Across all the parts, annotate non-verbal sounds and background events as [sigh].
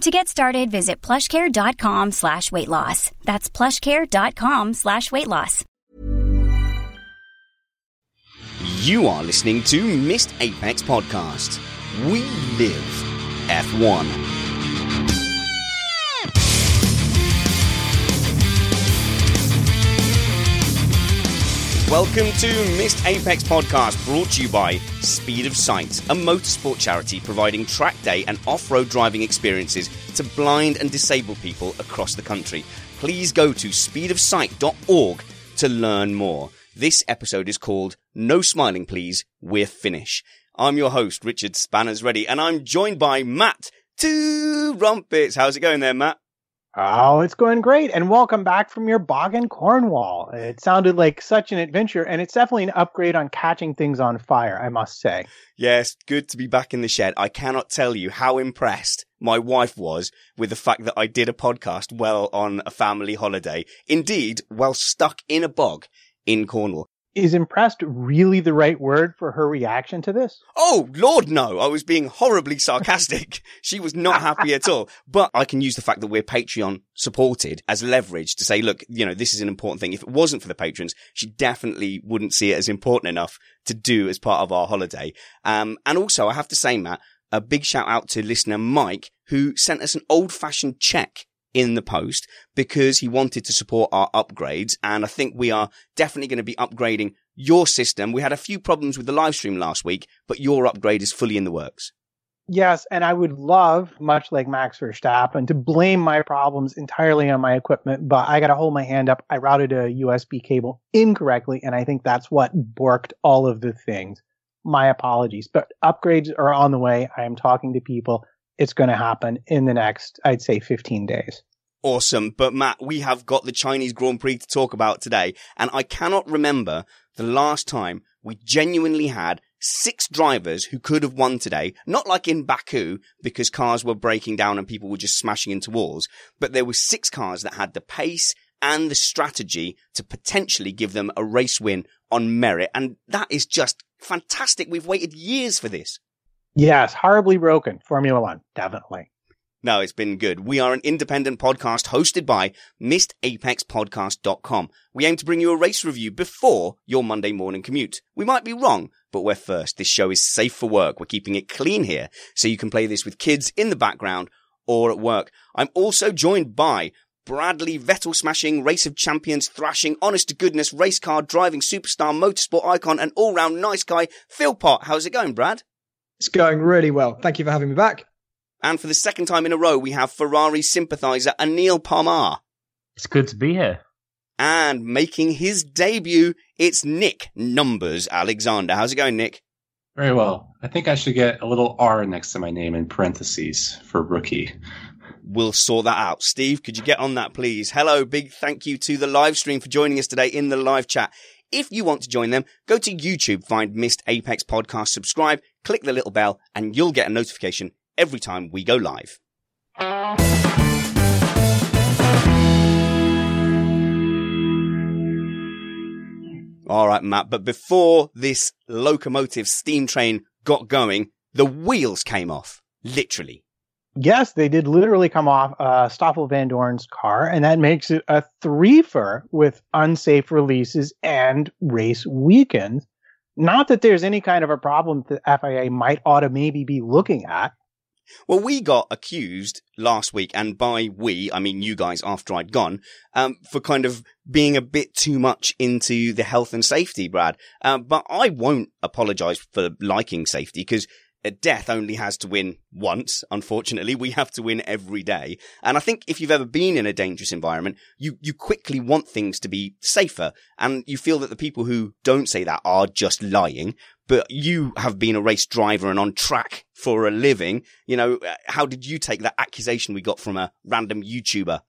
To get started, visit plushcare.com slash weight loss. That's plushcare.com slash weight loss. You are listening to Missed Apex Podcast. We live F1. Welcome to Missed Apex Podcast, brought to you by Speed of Sight, a motorsport charity providing track day and off road driving experiences to blind and disabled people across the country. Please go to speedofsight.org to learn more. This episode is called No Smiling Please, We're Finnish. I'm your host, Richard Spanners Ready, and I'm joined by Matt Trumpets. How's it going there, Matt? Oh, it's going great. And welcome back from your bog in Cornwall. It sounded like such an adventure, and it's definitely an upgrade on catching things on fire, I must say. Yes, good to be back in the shed. I cannot tell you how impressed my wife was with the fact that I did a podcast well on a family holiday. Indeed, while stuck in a bog in Cornwall. Is impressed really the right word for her reaction to this? Oh, Lord, no. I was being horribly sarcastic. [laughs] she was not happy at all. But I can use the fact that we're Patreon supported as leverage to say, look, you know, this is an important thing. If it wasn't for the patrons, she definitely wouldn't see it as important enough to do as part of our holiday. Um, and also I have to say, Matt, a big shout out to listener Mike, who sent us an old fashioned check in the post because he wanted to support our upgrades. And I think we are definitely going to be upgrading your system. We had a few problems with the live stream last week, but your upgrade is fully in the works. Yes, and I would love, much like Max Verstappen, to blame my problems entirely on my equipment, but I got to hold my hand up. I routed a USB cable incorrectly, and I think that's what borked all of the things. My apologies, but upgrades are on the way. I am talking to people it's going to happen in the next, I'd say, 15 days. Awesome. But Matt, we have got the Chinese Grand Prix to talk about today. And I cannot remember the last time we genuinely had six drivers who could have won today. Not like in Baku because cars were breaking down and people were just smashing into walls, but there were six cars that had the pace and the strategy to potentially give them a race win on merit. And that is just fantastic. We've waited years for this. Yes, horribly broken. Formula One, definitely. No, it's been good. We are an independent podcast hosted by MissedApexPodcast.com. We aim to bring you a race review before your Monday morning commute. We might be wrong, but we're first. This show is safe for work. We're keeping it clean here, so you can play this with kids in the background or at work. I'm also joined by Bradley Vettel smashing, race of champions thrashing, honest to goodness race car driving superstar, motorsport icon, and all round nice guy, Philpott. How's it going, Brad? It's going really well. Thank you for having me back. And for the second time in a row, we have Ferrari sympathiser Anil Parmar. It's good to be here. And making his debut, it's Nick Numbers Alexander. How's it going, Nick? Very well. I think I should get a little R next to my name in parentheses for rookie. We'll sort that out. Steve, could you get on that, please? Hello, big thank you to the live stream for joining us today in the live chat. If you want to join them, go to YouTube, find Missed Apex Podcast, subscribe, click the little bell, and you'll get a notification every time we go live. All right, Matt. But before this locomotive steam train got going, the wheels came off. Literally. Yes, they did literally come off uh, Stoffel Vandoorne's car, and that makes it a threefer with unsafe releases and race weekends. Not that there's any kind of a problem that FIA might ought to maybe be looking at. Well, we got accused last week, and by we, I mean you guys after I'd gone, um, for kind of being a bit too much into the health and safety, Brad. Uh, but I won't apologize for liking safety because death only has to win once. Unfortunately, we have to win every day. And I think if you've ever been in a dangerous environment, you, you quickly want things to be safer. And you feel that the people who don't say that are just lying. But you have been a race driver and on track for a living. You know, how did you take that accusation we got from a random YouTuber?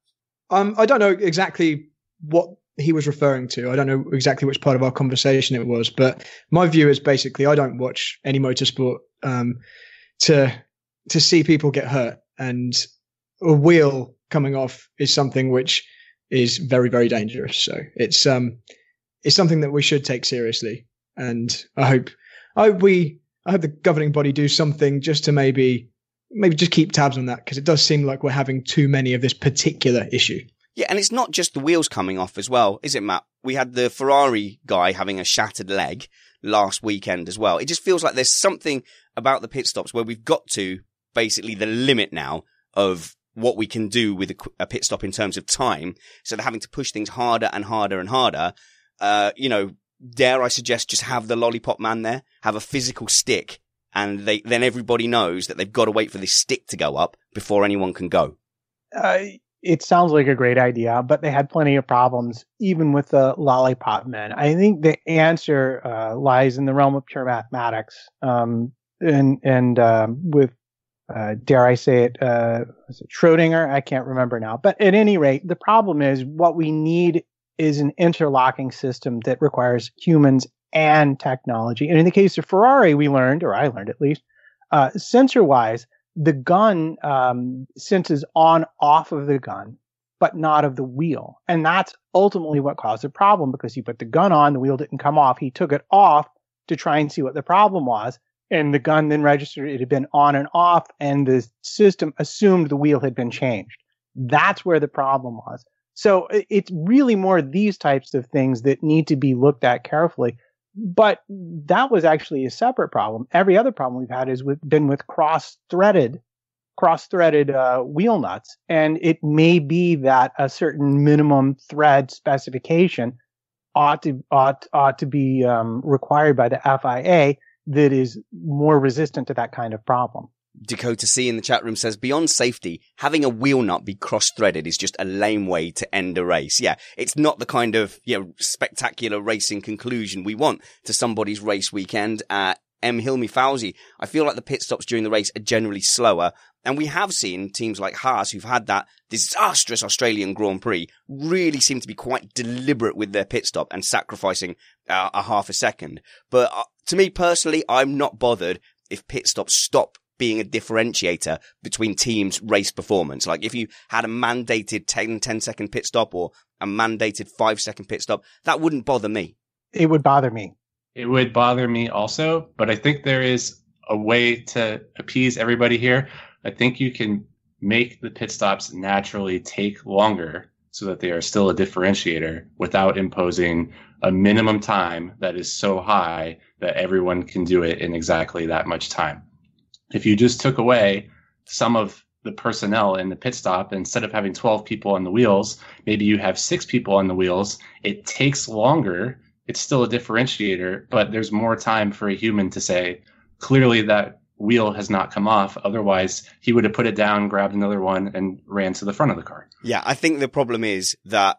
Um, I don't know exactly what he was referring to. I don't know exactly which part of our conversation it was, but my view is basically I don't watch any motorsport um, to to see people get hurt, and a wheel coming off is something which is very very dangerous. So it's um it's something that we should take seriously, and I hope I hope we I hope the governing body do something just to maybe maybe just keep tabs on that because it does seem like we're having too many of this particular issue. Yeah, and it's not just the wheels coming off as well, is it, Matt? We had the Ferrari guy having a shattered leg last weekend as well. It just feels like there's something about the pit stops where we've got to basically the limit now of what we can do with a, a pit stop in terms of time. So they're having to push things harder and harder and harder. Uh, you know, dare I suggest just have the lollipop man there, have a physical stick, and they then everybody knows that they've got to wait for this stick to go up before anyone can go. Uh, it sounds like a great idea, but they had plenty of problems even with the lollipop men. I think the answer uh, lies in the realm of pure mathematics, um, and and um, with uh, dare I say it, uh, it Schrodinger? I can't remember now. But at any rate, the problem is what we need is an interlocking system that requires humans and technology. And in the case of Ferrari, we learned, or I learned at least, uh, sensor wise, the gun um, senses on off of the gun, but not of the wheel. And that's ultimately what caused the problem because he put the gun on, the wheel didn't come off. He took it off to try and see what the problem was. And the gun then registered it had been on and off, and the system assumed the wheel had been changed. That's where the problem was. So it's really more these types of things that need to be looked at carefully. But that was actually a separate problem. Every other problem we've had has with, been with cross-threaded, cross-threaded uh, wheel nuts, and it may be that a certain minimum thread specification ought to ought ought to be um, required by the FIA that is more resistant to that kind of problem. Dakota C in the chat room says, beyond safety, having a wheel nut be cross-threaded is just a lame way to end a race. Yeah, it's not the kind of, you know, spectacular racing conclusion we want to somebody's race weekend. Uh, M. Hilmi Fauzi, I feel like the pit stops during the race are generally slower. And we have seen teams like Haas who've had that disastrous Australian Grand Prix really seem to be quite deliberate with their pit stop and sacrificing uh, a half a second. But uh, to me personally, I'm not bothered if pit stops stop being a differentiator between teams' race performance. Like if you had a mandated 10, 10 second pit stop or a mandated five second pit stop, that wouldn't bother me. It would bother me. It would bother me also, but I think there is a way to appease everybody here. I think you can make the pit stops naturally take longer so that they are still a differentiator without imposing a minimum time that is so high that everyone can do it in exactly that much time if you just took away some of the personnel in the pit stop instead of having 12 people on the wheels maybe you have six people on the wheels it takes longer. It's still a differentiator but there's more time for a human to say clearly that wheel has not come off. Otherwise he would have put it down grabbed another one and ran to the front of the car. Yeah i think the problem is that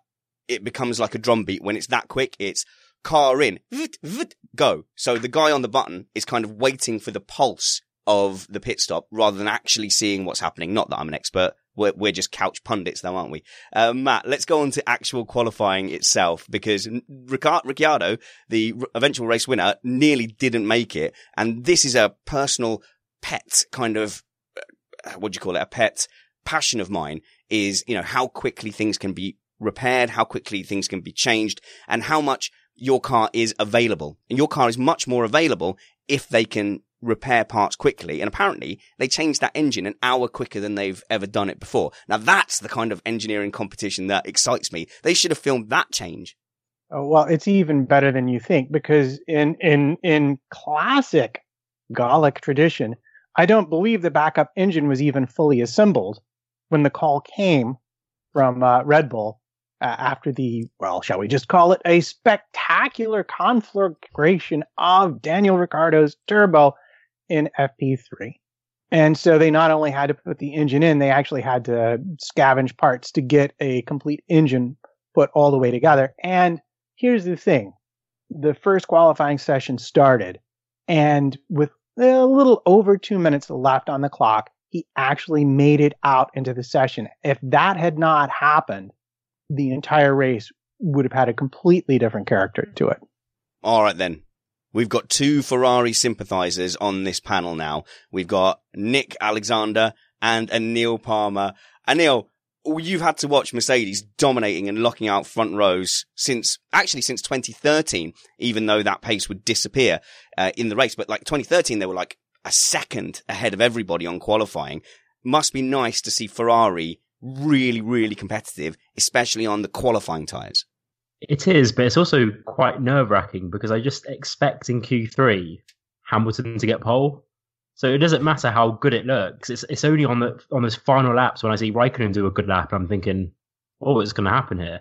it becomes like a drum beat when it's that quick it's car in vt, vt, go. So the guy on the button is kind of waiting for the pulse of the pit stop rather than actually seeing what's happening. Not that I'm an expert. We're, we're just couch pundits though, aren't we? Uh, Matt, let's go on to actual qualifying itself because Ricciardo, the eventual race winner, nearly didn't make it. And this is a personal pet kind of, uh, what do you call it? A pet passion of mine is, you know, how quickly things can be repaired, how quickly things can be changed and how much your car is available. And your car is much more available if they can repair parts quickly. And apparently they changed that engine an hour quicker than they've ever done it before. Now that's the kind of engineering competition that excites me. They should have filmed that change. Oh, well, it's even better than you think because in in in classic Gallic tradition, I don't believe the backup engine was even fully assembled when the call came from uh, Red Bull uh, after the well, shall we just call it a spectacular conflagration of Daniel Ricciardo's turbo in FP3. And so they not only had to put the engine in, they actually had to scavenge parts to get a complete engine put all the way together. And here's the thing. The first qualifying session started and with a little over two minutes left on the clock, he actually made it out into the session. If that had not happened, the entire race would have had a completely different character to it. All right then. We've got two Ferrari sympathizers on this panel now. We've got Nick Alexander and Anil Parmar. Anil, you've had to watch Mercedes dominating and locking out front rows since, actually since 2013, even though that pace would disappear uh, in the race. But like 2013, they were like a second ahead of everybody on qualifying. Must be nice to see Ferrari really, really competitive, especially on the qualifying tyres. It is, but it's also quite nerve wracking because I just expect in Q3 Hamilton to get pole. So it doesn't matter how good it looks. It's it's only on the on those final laps when I see Raikkonen do a good lap, I'm thinking, oh, what's going to happen here?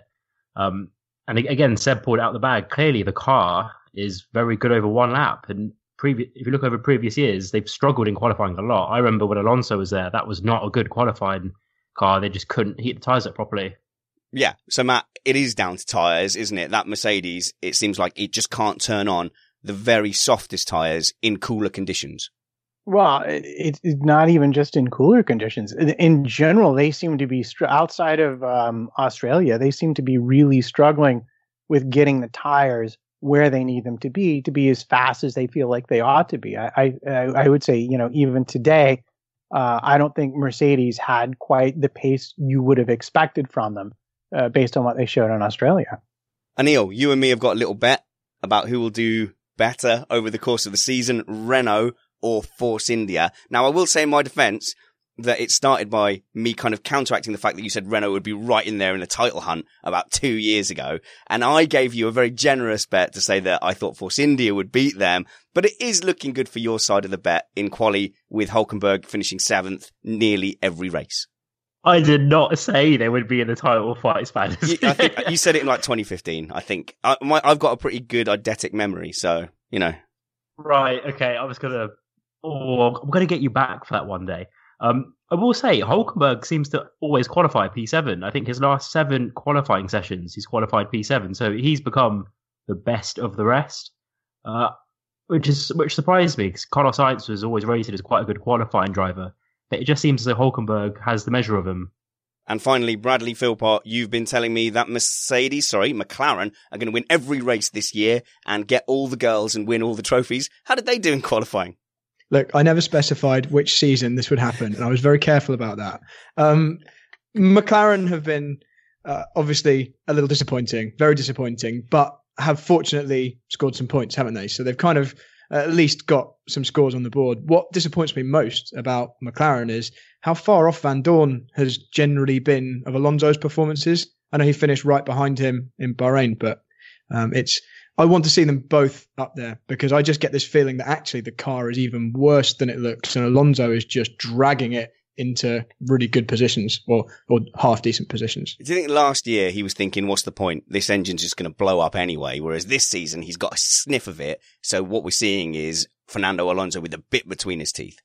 Um, and again, Seb pulled out the bag. Clearly, the car is very good over one lap. And previous, if you look over previous years, they've struggled in qualifying a lot. I remember when Alonso was there, that was not a good qualifying car. They just couldn't heat the tires up properly. Yeah. So Matt, it is down to tyres, isn't it? That Mercedes, it seems like it just can't turn on the very softest tyres in cooler conditions. Well, it's not even just in cooler conditions. In general, they seem to be outside of um, Australia. They seem to be really struggling with getting the tires where they need them to be to be as fast as they feel like they ought to be. I I, I would say, you know, even today, uh, I don't think Mercedes had quite the pace you would have expected from them uh, based on what they showed in Australia. Anil, you and me have got a little bet about who will do better over the course of the season, Renault or Force India. Now, I will say in my defense that it started by me kind of counteracting the fact that you said Renault would be right in there in the title hunt about two years ago. And I gave you a very generous bet to say that I thought Force India would beat them, but it is looking good for your side of the bet in quali with Hulkenberg finishing seventh nearly every race. I did not say they would be in the title fight, Spanners. you, I think you said it in like 2015. I think I, have got a pretty good eidetic memory, so you know. Right. Okay. I was gonna. Oh, I'm gonna get you back for that one day. Um, I will say Hulkenberg seems to always qualify P7. I think his last seven qualifying sessions, he's qualified P7, so he's become the best of the rest. Uh, which is which surprised me because Carlos Sainz was always rated as quite a good qualifying driver it just seems as though Hulkenberg has the measure of him. And finally, Bradley Philpott, you've been telling me that Mercedes, sorry, McLaren are going to win every race this year and get all the girls and win all the trophies. How did they do in qualifying? Look, I never specified which season this would happen, and I was very careful about that. Um, McLaren have been uh, obviously a little disappointing, very disappointing, but have fortunately scored some points, haven't they? So they've kind of at least got some scores on the board. What disappoints me most about McLaren is how far off Vandoorne has generally been of Alonso's performances. I know he finished right behind him in Bahrain, but um, it's I want to see them both up there because I just get this feeling that actually the car is even worse than it looks, and Alonso is just dragging it into really good positions or or half decent positions. Do you think last year he was thinking, "What's the point? This engine's just going to blow up anyway." Whereas this season he's got a sniff of it. So what we're seeing is Fernando Alonso with a bit between his teeth.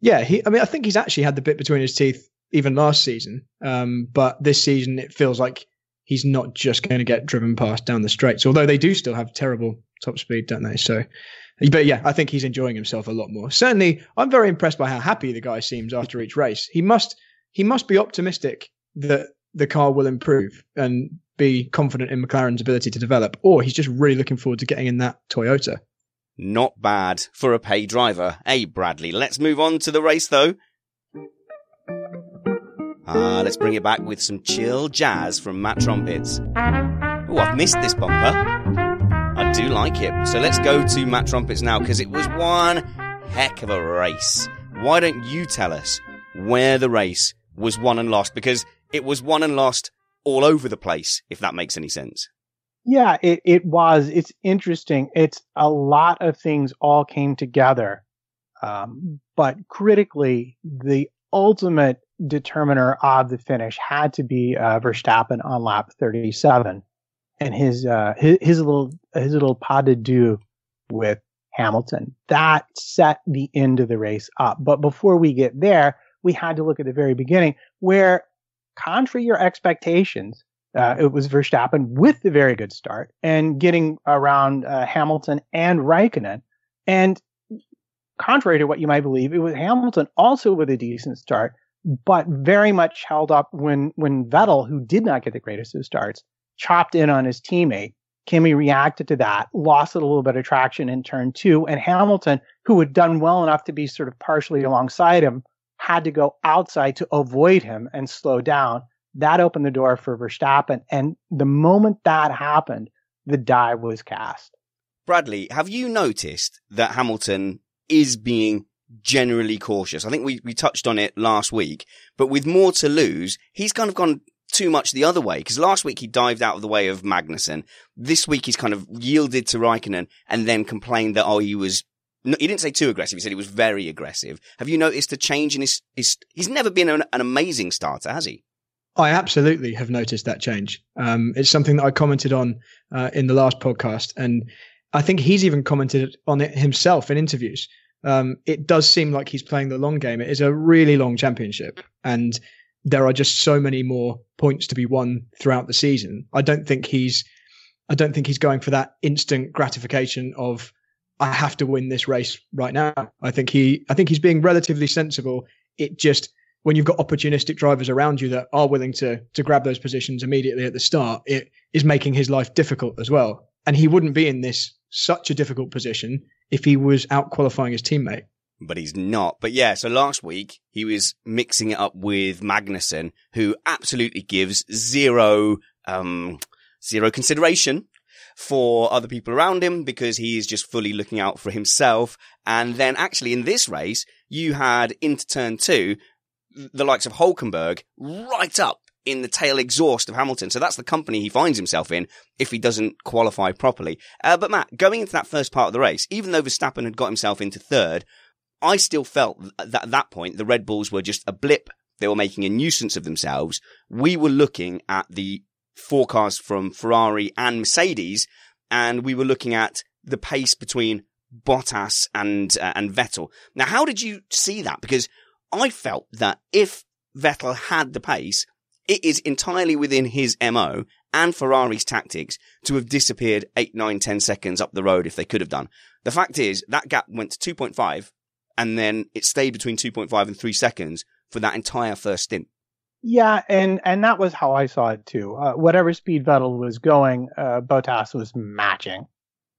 Yeah, he. I mean, I think he's actually had the bit between his teeth even last season. Um, but this season it feels like he's not just going to get driven past down the straights. Although they do still have terrible top speed, don't they? So but yeah, I think he's enjoying himself a lot more. Certainly, I'm very impressed by how happy the guy seems after each race. He must he must be optimistic that the car will improve and be confident in McLaren's ability to develop, or he's just really looking forward to getting in that Toyota. Not bad for a pay driver. Hey, Bradley, let's move on to the race though. Ah, let's bring it back with some chill jazz from Matt Trumpets. Oh, I've missed this bumper. I like it. So let's go to Matt Trumpets now because it was one heck of a race. Why don't you tell us where the race was won and lost? Because it was won and lost all over the place, if that makes any sense. Yeah, it, it was. It's interesting. It's a lot of things all came together. Um, but critically, the ultimate determiner of the finish had to be uh, Verstappen on lap 37 and his, uh, his, his little, his little pas de deux with Hamilton. That set the end of the race up. But before we get there, we had to look at the very beginning where, contrary your expectations, uh, it was Verstappen with the very good start and getting around uh, Hamilton and Raikkonen. And contrary to what you might believe, it was Hamilton also with a decent start, but very much held up when when Vettel, who did not get the greatest of starts, chopped in on his teammate. Kimi reacted to that, lost a little bit of traction in turn two, and Hamilton, who had done well enough to be sort of partially alongside him, had to go outside to avoid him and slow down. That opened the door for Verstappen. And the moment that happened, the die was cast. Bradley, have you noticed that Hamilton is being generally cautious? I think we, we touched on it last week, but with more to lose, he's kind of gone too much the other way because last week he dived out of the way of Magnussen. This week he's kind of yielded to Raikkonen and then complained that, oh, he was no, he didn't say too aggressive. He said he was very aggressive. Have you noticed a change in his, his he's never been an, an amazing starter, has he? I absolutely have noticed that change. Um, it's something that I commented on uh, in the last podcast, and I think he's even commented on it himself in interviews. Um, it does seem like he's playing the long game. It is a really long championship, and there are just so many more points to be won throughout the season. I don't think he's, I don't think he's going for that instant gratification of I have to win this race right now. I think he, I think he's being relatively sensible. It just when you've got opportunistic drivers around you that are willing to to grab those positions immediately at the start, it is making his life difficult as well. And he wouldn't be in this such a difficult position if he was out qualifying his teammate. But he's not. But yeah, so last week he was mixing it up with Magnussen, who absolutely gives zero, um, zero consideration for other people around him because he is just fully looking out for himself. And then actually in this race, you had into turn two, the likes of Hulkenberg right up in the tail exhaust of Hamilton. So that's the company he finds himself in if he doesn't qualify properly. Uh, but Matt, going into that first part of the race, even though Verstappen had got himself into third, I still felt that at that point, the Red Bulls were just a blip. They were making a nuisance of themselves. We were looking at the forecast from Ferrari and Mercedes, and we were looking at the pace between Bottas and uh, and Vettel. Now, how did you see that? Because I felt that if Vettel had the pace, it is entirely within his MO and Ferrari's tactics to have disappeared 8, 9, 10 seconds up the road if they could have done. The fact is that gap went to 2.5 and then it stayed between 2.5 and 3 seconds for that entire first stint. Yeah, and and that was how I saw it too. Uh, whatever speed Vettel was going, uh, Bottas was matching.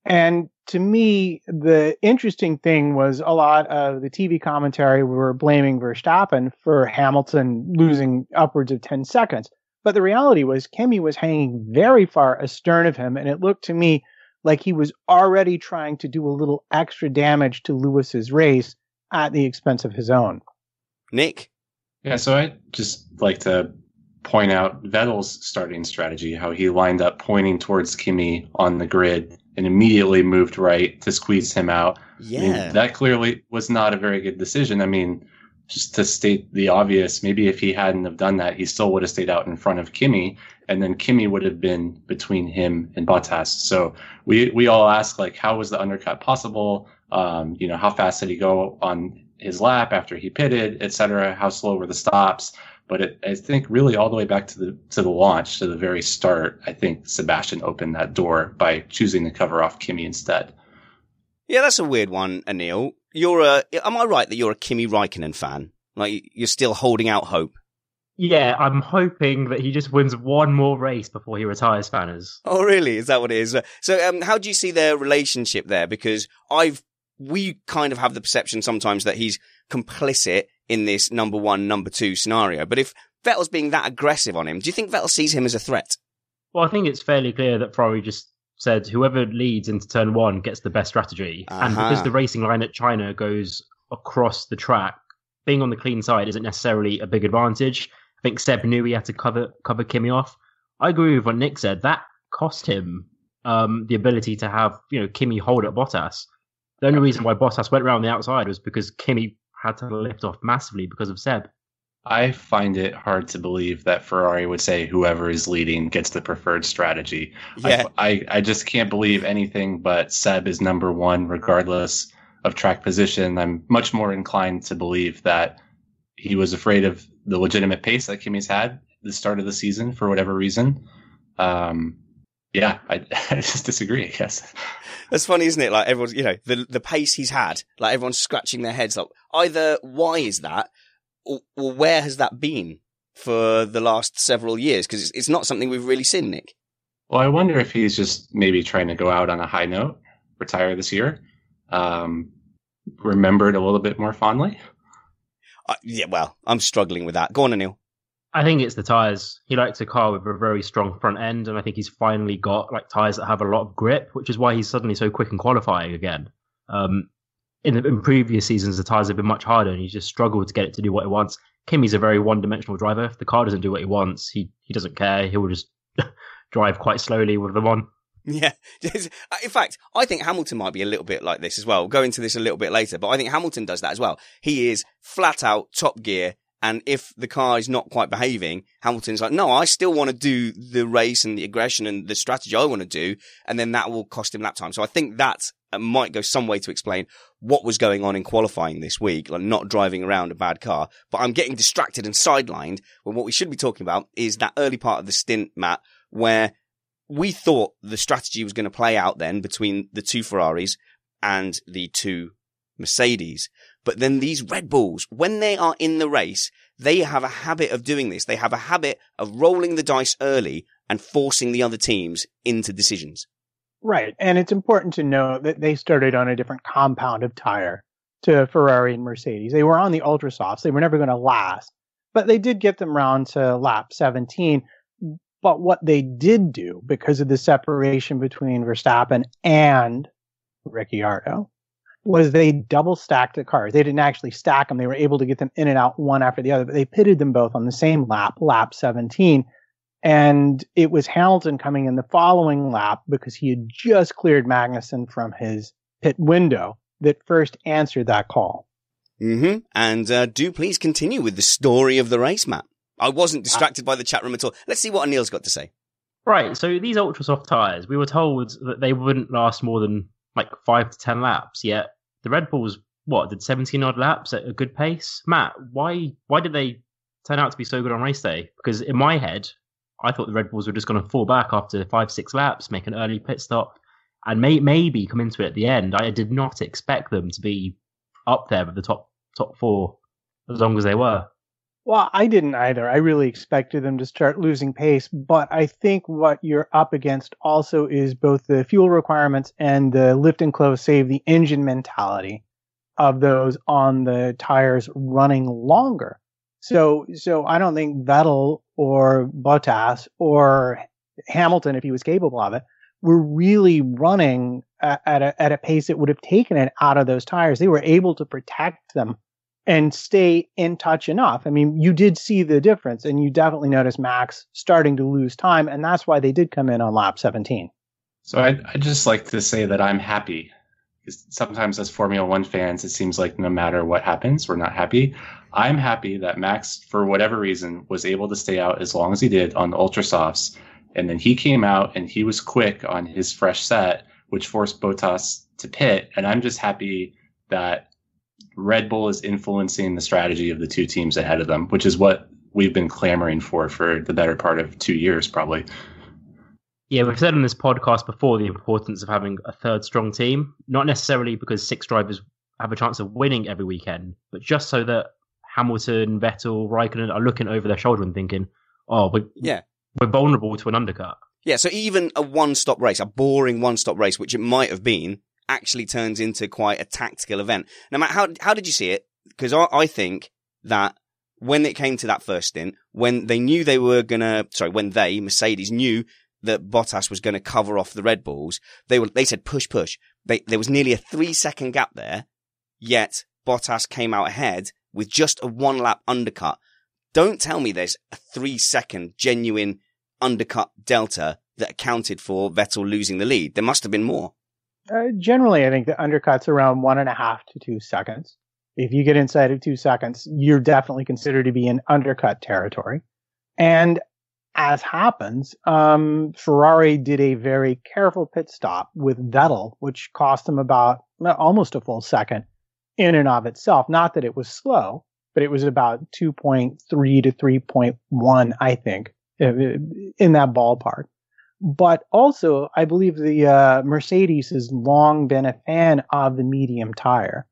And to me, the interesting thing was a lot of the TV commentary were blaming Verstappen for Hamilton losing upwards of 10 seconds. But the reality was Kimi was hanging very far astern of him, and it looked to me like he was already trying to do a little extra damage to Lewis's race at the expense of his own. Nick, yeah, so I just like to point out Vettel's starting strategy, how he lined up pointing towards Kimi on the grid and immediately moved right to squeeze him out. Yeah. I mean, that clearly was not a very good decision. I mean, just to state the obvious, maybe if he hadn't have done that, he still would have stayed out in front of Kimi, and then Kimi would have been between him and Bottas. So we we all ask like, how was the undercut possible? Um, you know, how fast did he go on his lap after he pitted, etc. How slow were the stops? But it, I think really all the way back to the to the launch, to the very start, I think Sebastian opened that door by choosing to cover off Kimi instead. Yeah, that's a weird one, Anil. You're a. Am I right that you're a Kimi Raikkonen fan? Like you're still holding out hope. Yeah, I'm hoping that he just wins one more race before he retires, Spanners. Oh, really? Is that what it is? So, um, how do you see their relationship there? Because I've we kind of have the perception sometimes that he's complicit in this number one, number two scenario. But if Vettel's being that aggressive on him, do you think Vettel sees him as a threat? Well, I think it's fairly clear that Ferrari just said whoever leads into turn one gets the best strategy. And Uh-huh. because the racing line at China goes across the track, being on the clean side isn't necessarily a big advantage. I think Seb knew he had to cover cover Kimi off. I agree with what Nick said. That cost him um, the ability to have you know Kimi hold at Bottas. The only reason why Bottas went around the outside was because Kimi had to lift off massively because of Seb. I find it hard to believe that Ferrari would say whoever is leading gets the preferred strategy. Yeah. I, I, I just can't believe anything but Seb is number one, regardless of track position. I'm much more inclined to believe that he was afraid of the legitimate pace that Kimi's had at the start of the season for whatever reason. Um, yeah, I, [laughs] I just disagree, I guess. That's funny, isn't it? Like everyone's, you know, the the pace he's had, like everyone's scratching their heads. Like either why is that, or, or where has that been for the last several years? Because it's, it's not something we've really seen, Nick. Well, I wonder if he's just maybe trying to go out on a high note, retire this year, um, remembered a little bit more fondly. Uh, yeah, well, I'm struggling with that. Go on, Anil. I think it's the tires. He likes a car with a very strong front end, and I think he's finally got like tires that have a lot of grip, which is why he's suddenly so quick in qualifying again. Um, in, in previous seasons, the tires have been much harder, and he's just struggled to get it to do what it wants. Kimi's a very one-dimensional driver. If the car doesn't do what he wants, he he doesn't care. He will just [laughs] drive quite slowly with them on. Yeah. [laughs] In fact, I think Hamilton might be a little bit like this as well. We'll go into this a little bit later, but I think Hamilton does that as well. He is flat out top gear. And if the car is not quite behaving, Hamilton's like, no, I still want to do the race and the aggression and the strategy I want to do. And then that will cost him lap time. So I think that uh, might go some way to explain what was going on in qualifying this week, like not driving around a bad car. But I'm getting distracted and sidelined when what we should be talking about is that early part of the stint, Matt, where we thought the strategy was going to play out then between the two Ferraris and the two Mercedes. But then these Red Bulls, when they are in the race, they have a habit of doing this. They have a habit of rolling the dice early and forcing the other teams into decisions. Right. And it's important to note that they started on a different compound of tire to Ferrari and Mercedes. They were on the ultra softs. They were never going to last, but they did get them round to lap 17. But what they did do because of the separation between Verstappen and Ricciardo was they double stacked the cars. They didn't actually stack them. They were able to get them in and out one after the other, but they pitted them both on the same lap, lap 17. And it was Hamilton coming in the following lap because he had just cleared Magnussen from his pit window that first answered that call. Mm-hmm. And uh, do please continue with the story of the race, Matt. I wasn't distracted by the chat room at all. Let's see what Anil's got to say. Right. So these ultra soft tires, we were told that they wouldn't last more than like five to ten laps. Yet the Red Bulls, what did seventeen odd laps at a good pace? Matt, why why did they turn out to be so good on race day? Because in my head, I thought the Red Bulls were just going to fall back after five six laps, make an early pit stop, and may, maybe come into it at the end. I did not expect them to be up there with the top top four as long as they were. Well, I didn't either. I really expected them to start losing pace, but I think what you're up against also is both the fuel requirements and the lift and close save the engine mentality of those on the tires running longer. So, so I don't think Vettel or Bottas or Hamilton, if he was capable of it, were really running at, a, at a pace that would have taken it out of those tires. They were able to protect them and stay in touch enough. I mean, you did see the difference, and you definitely noticed Max starting to lose time, and that's why they did come in on lap 17. So I I just like to say that I'm happy because sometimes as Formula One fans, it seems like no matter what happens, we're not happy. I'm happy that Max, for whatever reason, was able to stay out as long as he did on the ultra softs, and then he came out and he was quick on his fresh set, which forced Bottas to pit. And I'm just happy that Red Bull is influencing the strategy of the two teams ahead of them, which is what we've been clamoring for for the better part of two years, probably. Yeah, we've said on this podcast before the importance of having a third strong team, not necessarily because six drivers have a chance of winning every weekend, but just so that Hamilton, Vettel, Raikkonen are looking over their shoulder and thinking, "Oh, we're, Yeah. we're vulnerable to an undercut." Yeah, so even a one-stop race, a boring one-stop race, which it might have been, actually turns into quite a tactical event. Now, Matt, how how did you see it? Because I, I think that when it came to that first stint, when they knew they were gonna, sorry, when they Mercedes knew that Bottas was going to cover off the Red Bulls, they were, they said push, push. They, there was nearly a three second gap there, yet Bottas came out ahead with just a one lap undercut. Don't tell me there's a three second genuine undercut delta that accounted for Vettel losing the lead. There must have been more. Uh, generally, I think the undercut's around one and a half to two seconds. If you get inside of two seconds, you're definitely considered to be in undercut territory. And as happens, um, Ferrari did a very careful pit stop with Vettel, which cost them about almost a full second in and of itself. Not that it was slow, but it was about 2.3 to 3.1, I think, in that ballpark. But also, I believe the uh, Mercedes has long been a fan of the medium tire.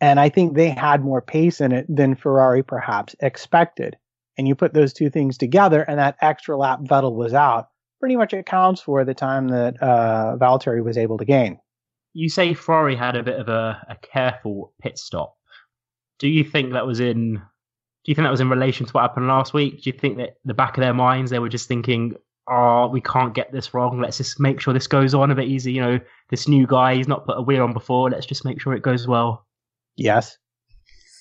And I think they had more pace in it than Ferrari perhaps expected. And you put those two things together, and that extra lap Vettel was out pretty much accounts for the time that uh, Valtteri was able to gain. You say Ferrari had a bit of a, a careful pit stop. Do you think that was in? Do you think that was in relation to what happened last week? Do you think that the back of their minds they were just thinking, "Oh, we can't get this wrong. Let's just make sure this goes on a bit easy." You know, this new guy, he's not put a wheel on before. Let's just make sure it goes well. Yes.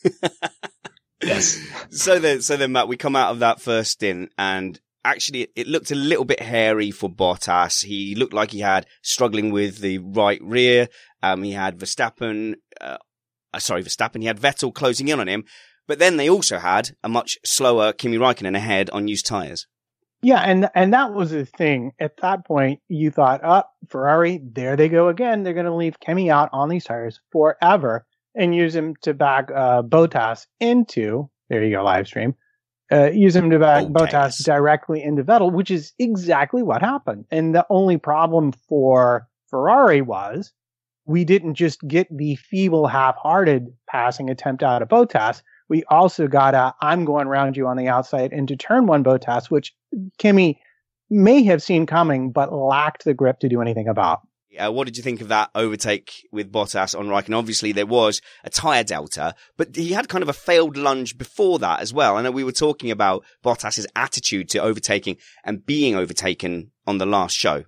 [laughs] yes. So then, so then, Matt, we come out of that first stint, and actually, it, it looked a little bit hairy for Bottas. He looked like he had struggling with the right rear. Um, he had Verstappen, uh, uh, sorry, Verstappen. He had Vettel closing in on him, but then they also had a much slower Kimi Raikkonen ahead on used tires. Yeah, and and that was the thing. At that point, you thought, "Up, oh, Ferrari, there they go again. They're going to leave Kimi out on these tires forever." and use him to back uh, Bottas into. There you go, live stream. Uh, use him to back Bottas. Bottas directly into Vettel, which is exactly what happened. And the only problem for Ferrari was we didn't just get the feeble, half-hearted passing attempt out of Bottas. We also got a I'm going around you on the outside into turn one Bottas, which Kimi may have seen coming, but lacked the grip to do anything about. Uh, what did you think of that overtake with Bottas on Raikkonen? Obviously, there was a tyre delta, but he had kind of a failed lunge before that as well. I know we were talking about Bottas's attitude to overtaking and being overtaken on the last show.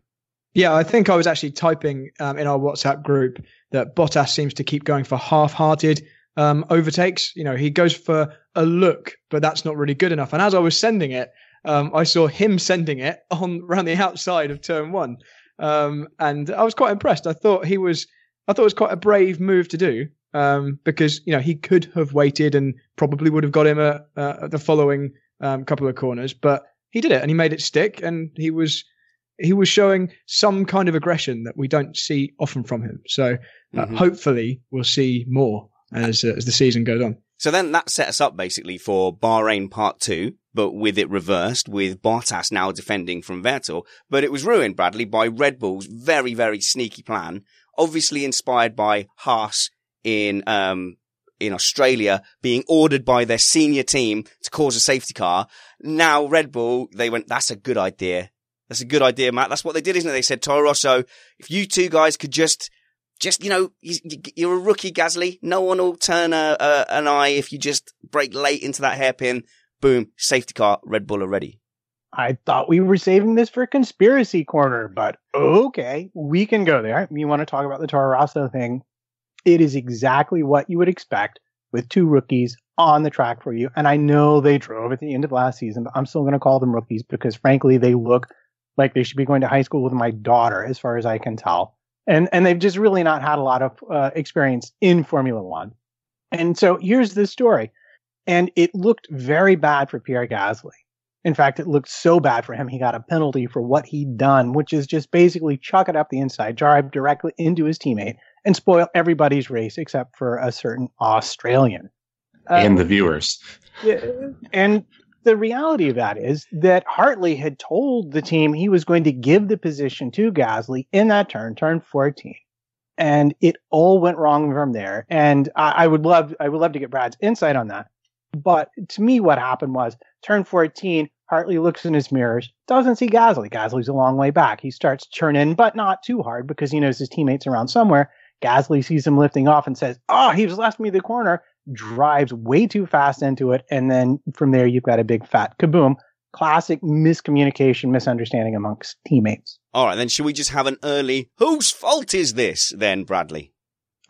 Yeah, I think I was actually typing um, in our WhatsApp group that Bottas seems to keep going for half-hearted um, overtakes. You know, he goes for a look, but that's not really good enough. And as I was sending it, um, I saw him sending it [laughs] on around the outside of turn one. Um, and I was quite impressed. I thought he was, I thought it was quite a brave move to do um, because you know he could have waited and probably would have got him a, a the following um, couple of corners, but he did it and he made it stick, and he was he was showing some kind of aggression that we don't see often from him. So uh, mm-hmm. hopefully we'll see more as uh, as the season goes on. So then that set us up basically for Bahrain Part 2, but with it reversed, with Bottas now defending from Vettel. But it was ruined, Bradley, by Red Bull's very, very sneaky plan, obviously inspired by Haas in, um, in Australia being ordered by their senior team to cause a safety car. Now Red Bull, they went, that's a good idea. That's a good idea, Matt. That's what they did, isn't it? They said, Toro Rosso, if you two guys could just just you know you're a rookie gasly no one will turn a, a, an eye if you just break late into that hairpin boom. Safety car. Red bull already i thought we were saving this for conspiracy corner but okay we can go there. You want to talk about the toro rosso thing? It is exactly what you would expect with two rookies on the track for you and i know they drove at the end of last season but i'm still going to call them rookies because frankly they look like they should be going to high school with my daughter as far as i can tell. And and they've just really not had a lot of uh, experience in Formula One. And so here's the story, and it looked very bad for Pierre Gasly. In fact, it looked so bad for him he got a penalty for what he'd done, which is just basically chuck it up the inside, drive directly into his teammate, and spoil everybody's race except for a certain Australian. and um, the viewers. And the reality of that is that Hartley had told the team he was going to give the position to Gasly in that turn, turn 14. And it all went wrong from there. And I, I would love, I would love to get Brad's insight on that. But to me, what happened was turn 14, Hartley looks in his mirrors, doesn't see Gasly. Gasly's a long way back. He starts churning, but not too hard because he knows his teammates around somewhere. Gasly sees him lifting off and says, Oh, he's left me the corner drives way too fast into it, and then from there you've got a big fat kaboom, classic miscommunication, misunderstanding amongst teammates. All right, then should we just have an early whose fault is this then, Bradley?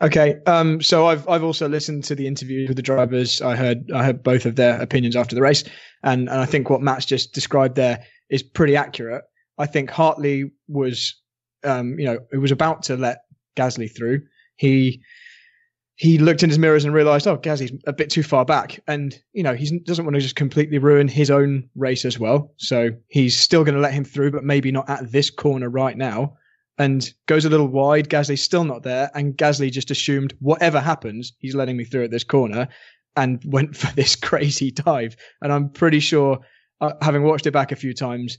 Okay, um, so I've I've also listened to the interviews with the drivers. I heard I heard both of their opinions after the race, and and I think what Matt's just described there is pretty accurate. I think Hartley was, um, you know, it was about to let Gasly through. He he looked in his mirrors and realized, oh, Gasly's a bit too far back. And, you know, he doesn't want to just completely ruin his own race as well. So he's still going to let him through, but maybe not at this corner right now. And goes a little wide. Gasly's still not there. And Gasly just assumed whatever happens, he's letting me through at this corner and [laughs] went for this crazy dive. And I'm pretty sure, uh, having watched it back a few times,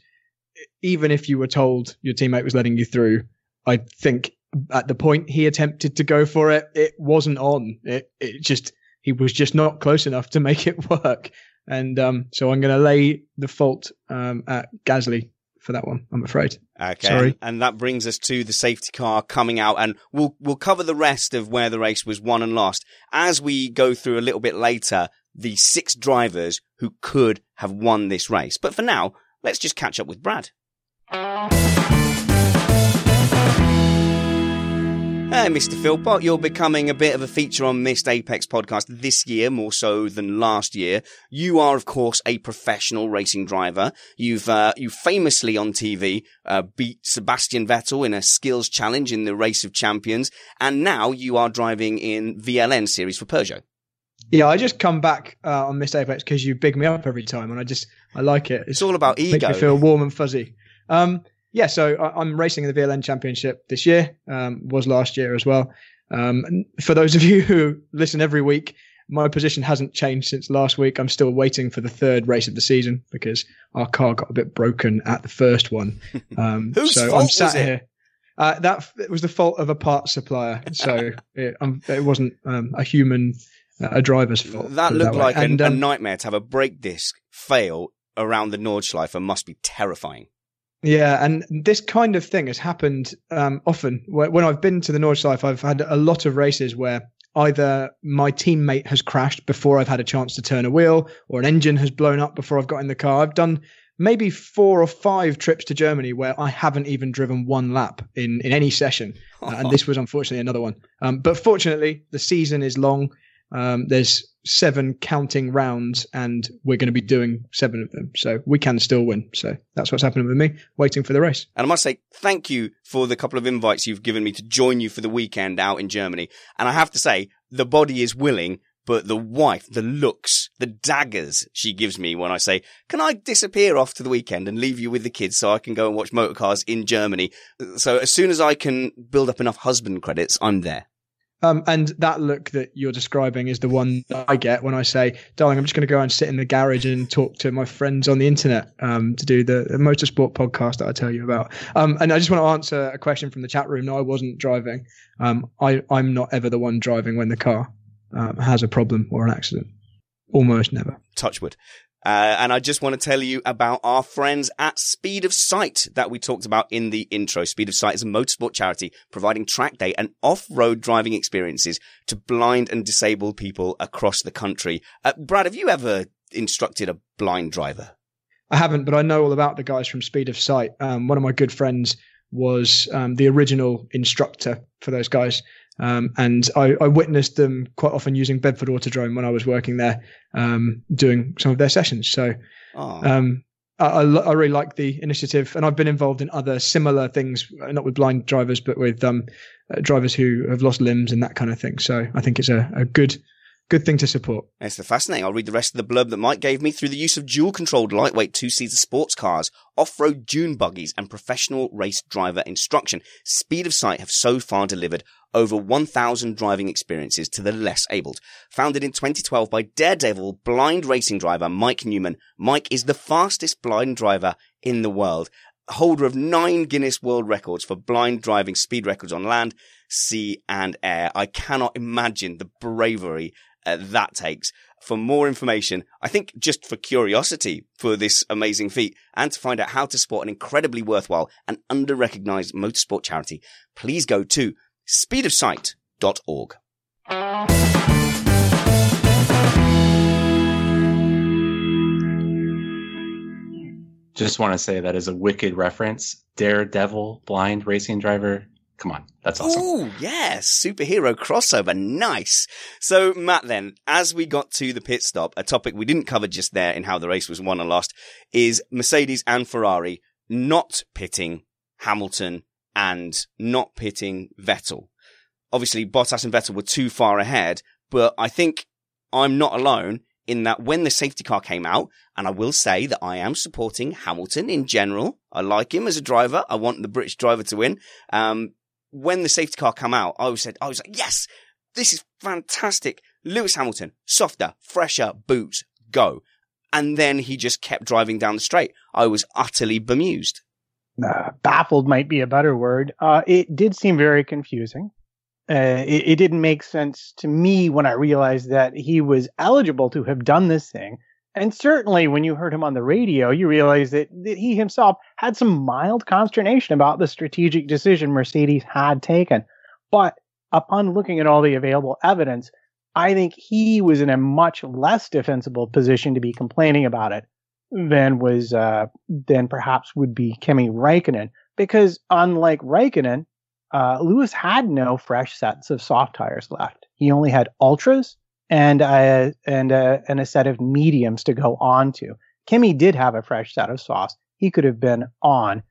even if you were told your teammate was letting you through, I think at the point he attempted to go for it, it wasn't on. It it just he was just not close enough to make it [laughs] work. And um, so I'm going to lay the fault um, at Gasly for that one. I'm afraid. Okay, Sorry. and that brings us to the safety car coming out, and we'll we'll cover the rest of where the race was won and lost as we go through a little bit later. The six drivers who could have won this race, but for now, let's just catch up with Brad. Hey, Mr. Philpott, you're becoming a bit of a feature on Missed Apex podcast this year, more so than last year. You are, of course, a professional racing driver. You've, uh, you famously on TV, uh, beat Sebastian Vettel in a skills challenge in the Race of Champions. And now you are driving in VLN series for Peugeot. Yeah, I just come back uh, on Missed Apex because you big me up every time, and I just I like it. It's all about makes ego. me feel warm and fuzzy. Um, yeah, so I, I'm racing in the VLN Championship this year. Um, was last year as well. Um, for those of [laughs] you who listen every week, my position hasn't changed since last week. I'm still waiting for the third race of the season because our car got a bit broken at the first one. [laughs] Um, Whose so fault I'm sat was it? here. Uh, that it was the fault of a part supplier. So [laughs] it, um, it wasn't um, a human, uh, a driver's fault. That looked way. like a, And, a um, nightmare to have a brake disc fail around the Nordschleife must be terrifying. Yeah, and this kind of thing has happened um, often. When I've been to the Nordschleife, I've had a lot of races where either my teammate has crashed before I've had a chance to turn a wheel, or an engine has blown up before I've got in the car. I've done maybe four or five trips to Germany where I haven't even driven one lap in, in any session. Uh, [laughs] and this was unfortunately another one. Um, but fortunately, the season is long. Um, there's seven counting rounds, and we're going to be doing seven of them. So we can still win. So that's what's happening with me, waiting for the race. And I must say, thank you for the couple of invites you've given me to join you for the weekend out in Germany. And I have to say, the body is willing, but the wife, the looks, the daggers she gives me when I say, can I disappear off to the weekend and leave you with the kids so I can go and watch motorcars in Germany? So as soon as I can build up enough husband credits, I'm there. Um, and that look that you're describing is the one that I get when I say, darling, I'm just going to go and sit in the garage and talk to my friends on the internet um, to do the, the motorsport podcast that I tell you about. Um, and I just want to answer a question from the chat room. No, I wasn't driving. Um, I, I'm not ever the one driving when the car um, has a problem or an accident. Almost never. Touchwood. Uh, and I just want to tell you about our friends at Speed of Sight that we talked about in the intro. Speed of Sight is a motorsport charity providing track day and off-road driving experiences to blind and disabled people across the country. Uh, Brad, have you ever instructed a blind driver? I haven't, but I know all about the guys from Speed of Sight. Um, one of my good friends was um, the original instructor for those guys. Um, and I, I witnessed them quite often using Bedford Autodrome when I was working there, um, doing some of their sessions. So Oh, um, I, I, I really like the initiative, and I've been involved in other similar things, not with blind drivers, but with um, uh, drivers who have lost limbs and that kind of thing. So I think it's a, a good good thing to support. It's fascinating. I'll read the rest of the blurb that Mike gave me through the use of dual controlled lightweight two seater sports cars, off road dune buggies, and professional race driver instruction. Speed of Sight have so far delivered over 1,000 driving experiences to the less abled. Founded in 2012 by daredevil blind racing driver Mike Newman, Mike is the fastest blind driver in the world. Holder of nine Guinness World Records for blind driving speed records on land, sea, and air. I cannot imagine the bravery uh, that takes. For more information, I think just for curiosity for this amazing feat and to find out how to support an incredibly worthwhile and under-recognized motorsport charity, please go to speedofsight.org. Just want to say that is a wicked reference. Daredevil, blind racing driver. Come on, that's awesome. Oh, yes, superhero crossover, nice. So, Matt, then, as we got to the pit stop, a topic we didn't cover just there in how the race was won and lost, is Mercedes and Ferrari not pitting Hamilton and not pitting Vettel. Obviously, Bottas and Vettel were too far ahead, but I think I'm not alone in that when the safety car came out, and I will say that I am supporting Hamilton in general. I like him as a driver. I want the British driver to win. Um, when the safety car came out, I was said, I was like, yes, this is fantastic. Lewis Hamilton, softer, fresher boots, go. And then he just kept driving down the straight. I was utterly bemused. Uh, baffled might be a better word. Uh, it did seem very confusing. Uh, it, it, didn't make sense to me when I realized that he was eligible to have done this thing. And certainly when you heard him on the radio, you realized that, that he himself had some mild consternation about the strategic decision Mercedes had taken. But upon looking at all the available evidence, I think he was in a much less defensible position to be complaining about it than was uh, than perhaps would be Kimi Raikkonen, because unlike Raikkonen, uh, Lewis had no fresh sets of soft tires left. He only had ultras and and and a set of mediums to go on to. Kimi did have a fresh set of softs. He could have been on.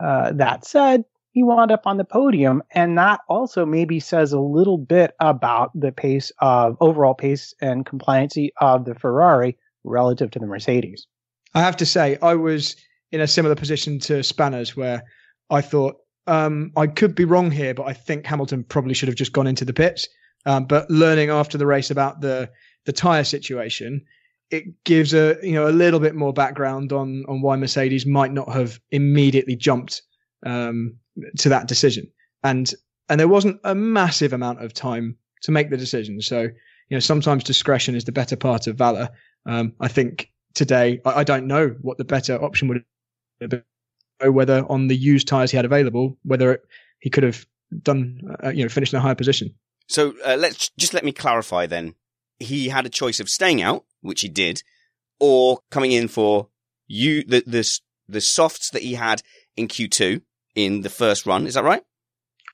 Uh, that said, he wound up on the podium, and that also maybe says a little bit about the pace of overall pace and compliancy of the Ferrari relative to the Mercedes. I have to say, I was in a similar position to Spanners, where I thought um, I could be wrong here, but I think Hamilton probably should have just gone into the pits. Um, but learning after the race about the the tire situation, it gives a you know a little bit more background on on why Mercedes might not have immediately jumped um, to that decision. And and there wasn't a massive amount of time to make the decision. So you know sometimes discretion is the better part of valor. Um, I think today I, I, don't know what the better option would have been whether on the used tires he had available, whether it, he could have done, uh, you know, finished in a higher position. So uh, let's just let me clarify then. He had a choice of staying out, which he did, or coming in for you the the the softs that he had in Q2 in the first run. Is that right?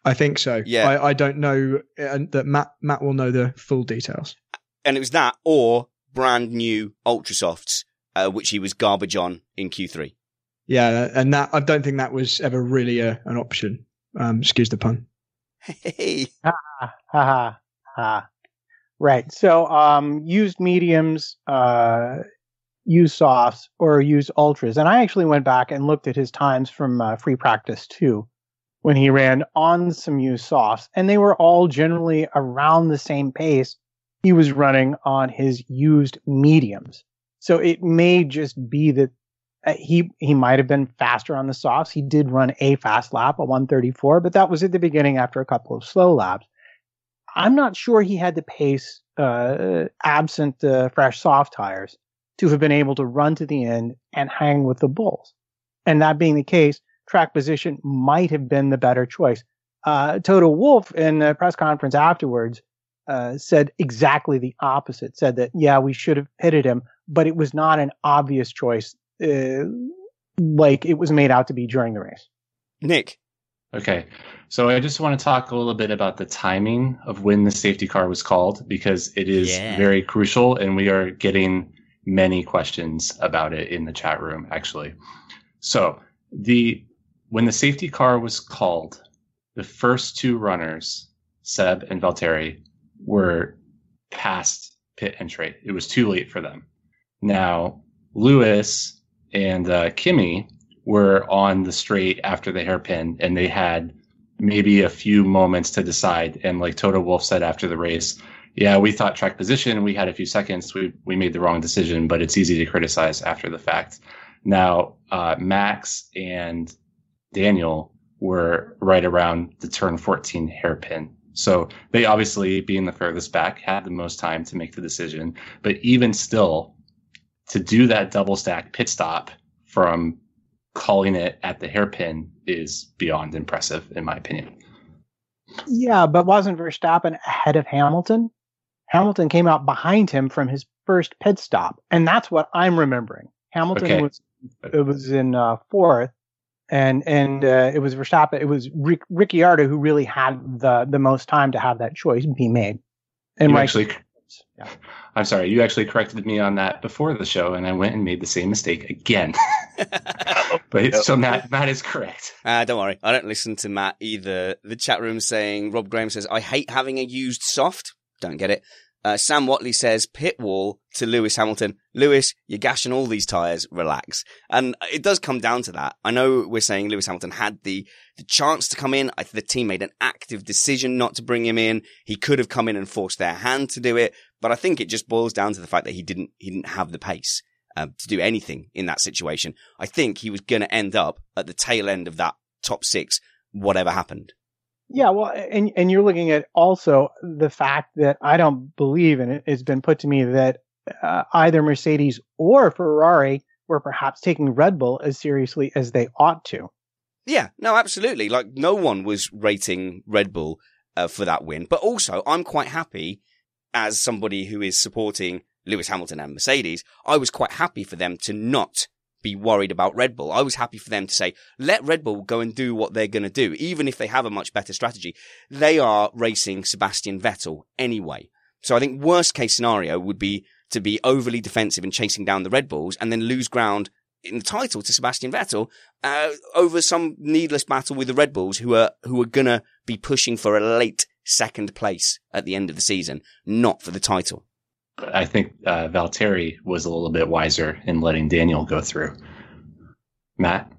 I think so. Yeah. I, I don't know, and that Matt Matt will know the full details. And it was that, or brand new Ultra Softs, uh, which he was garbage on in Q3. Yeah, and that I don't think that was ever really a, an option. Um, excuse the pun. Hey. Ha ha ha. Right. So, um, used mediums, uh, used softs, or used ultras. And I actually went back and looked at his times from uh, free practice too, when he ran on some used softs, and they were all generally around the same pace he was running on his used mediums. So it may just be that he he might have been faster on the softs. He did run a fast lap, a 134, but that was at the beginning after a couple of slow laps. I'm not sure he had the pace, uh, absent the fresh soft tires, to have been able to run to the end and hang with the bulls. And that being the case, track position might have been the better choice. Uh, Toto Wolff in the press conference afterwards uh, said exactly the opposite. Said that yeah, we should have pitted him, but it was not an obvious choice uh, like it was made out to be during the race. Nick. Okay. So I just want to talk a little bit about the timing of when the safety car was called because it is yeah. very crucial and we are getting many questions about it in the chat room actually. So the when the safety car was called, the first two runners, Seb and Valtteri, were past pit entry. It was too late for them. Now, Lewis and uh, Kimi were on the straight after the hairpin, and they had maybe a few moments to decide. And like Toto Wolff said after the race, yeah, we thought track position. We had a few seconds. We we made the wrong decision, but it's easy to criticize after the fact. Now, uh, Max and Daniel were right around the turn 14 hairpin. So they obviously, being the furthest back, had the most time to make the decision. But even still, to do that double stack pit stop from calling it at the hairpin is beyond impressive, in my opinion. Yeah, but wasn't Verstappen ahead of Hamilton? Hamilton came out behind him from his first pit stop, and that's what I'm remembering. Hamilton okay. was it was in uh, fourth, and and uh, it was Verstappen. It was Rick, Ricciardo who really had the the most time to have that choice be made. And you actually, yeah. I'm sorry, you actually corrected me on that before the show, and I went and made the same mistake again. [laughs] but so Matt, Matt is correct. Uh, don't worry, I don't listen to Matt either. The chat room saying Rob Graham says I hate having a used soft. Don't get it. Uh, Sam Watley says pit wall to Lewis Hamilton. Lewis, you're gashing all these tires. Relax. And it does come down to that. I know we're saying Lewis Hamilton had the, the chance to come in. I, the team made an active decision not to bring him in. He could have come in and forced their hand to do it. But I think it just boils down to the fact that he didn't, he didn't have the pace. Uh, to do anything in that situation. I think he was going to end up at the tail end of that top six, whatever happened. Yeah, well, and and you're looking at also the fact that I don't believe, and it, has been put to me that uh, either Mercedes or Ferrari were perhaps taking Red Bull as seriously as they ought to. Yeah, no, absolutely. Like no one was rating Red Bull uh, for that win, but also I'm quite happy as somebody who is supporting Lewis Hamilton and Mercedes. I was quite happy for them to not be worried about Red Bull. I was happy for them to say, let Red Bull go and do what they're going to do. Even if they have a much better strategy, they are racing Sebastian Vettel anyway. So I think worst case scenario would be to be overly defensive and chasing down the Red Bulls and then lose ground in the title to Sebastian Vettel uh, over some needless battle with the Red Bulls who are who are gonna be pushing for a late second place at the end of the season, not for the title. I think uh, Valtteri was a little bit wiser in letting Daniel go through. Matt.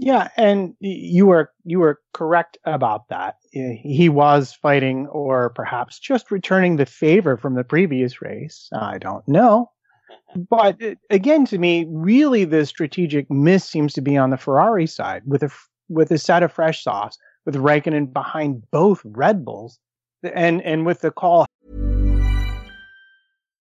Yeah, and you were you were correct about that. He was fighting, or perhaps just returning the favor from the previous race. I don't know, but uh, again, to me, really, the strategic miss seems to be on the Ferrari side with a with a set of fresh softs with Raikkonen behind both Red Bulls, and and with the call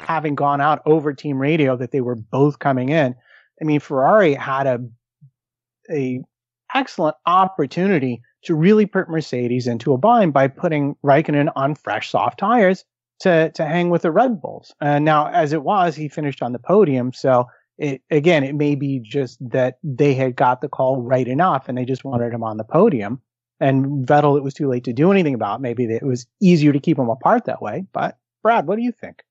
Having gone out over team radio that they were both coming in, I mean, Ferrari had a, a excellent opportunity to really put Mercedes into a bind by putting Raikkonen on fresh soft tires to to hang with the Red Bulls. And now, as it was, he finished on the podium. So it again, it may be just that they had got the call right enough, and they just wanted him on the podium. And Vettel, it was too late to do anything about. Maybe it was easier to keep them apart that way. But Brad, what do you think?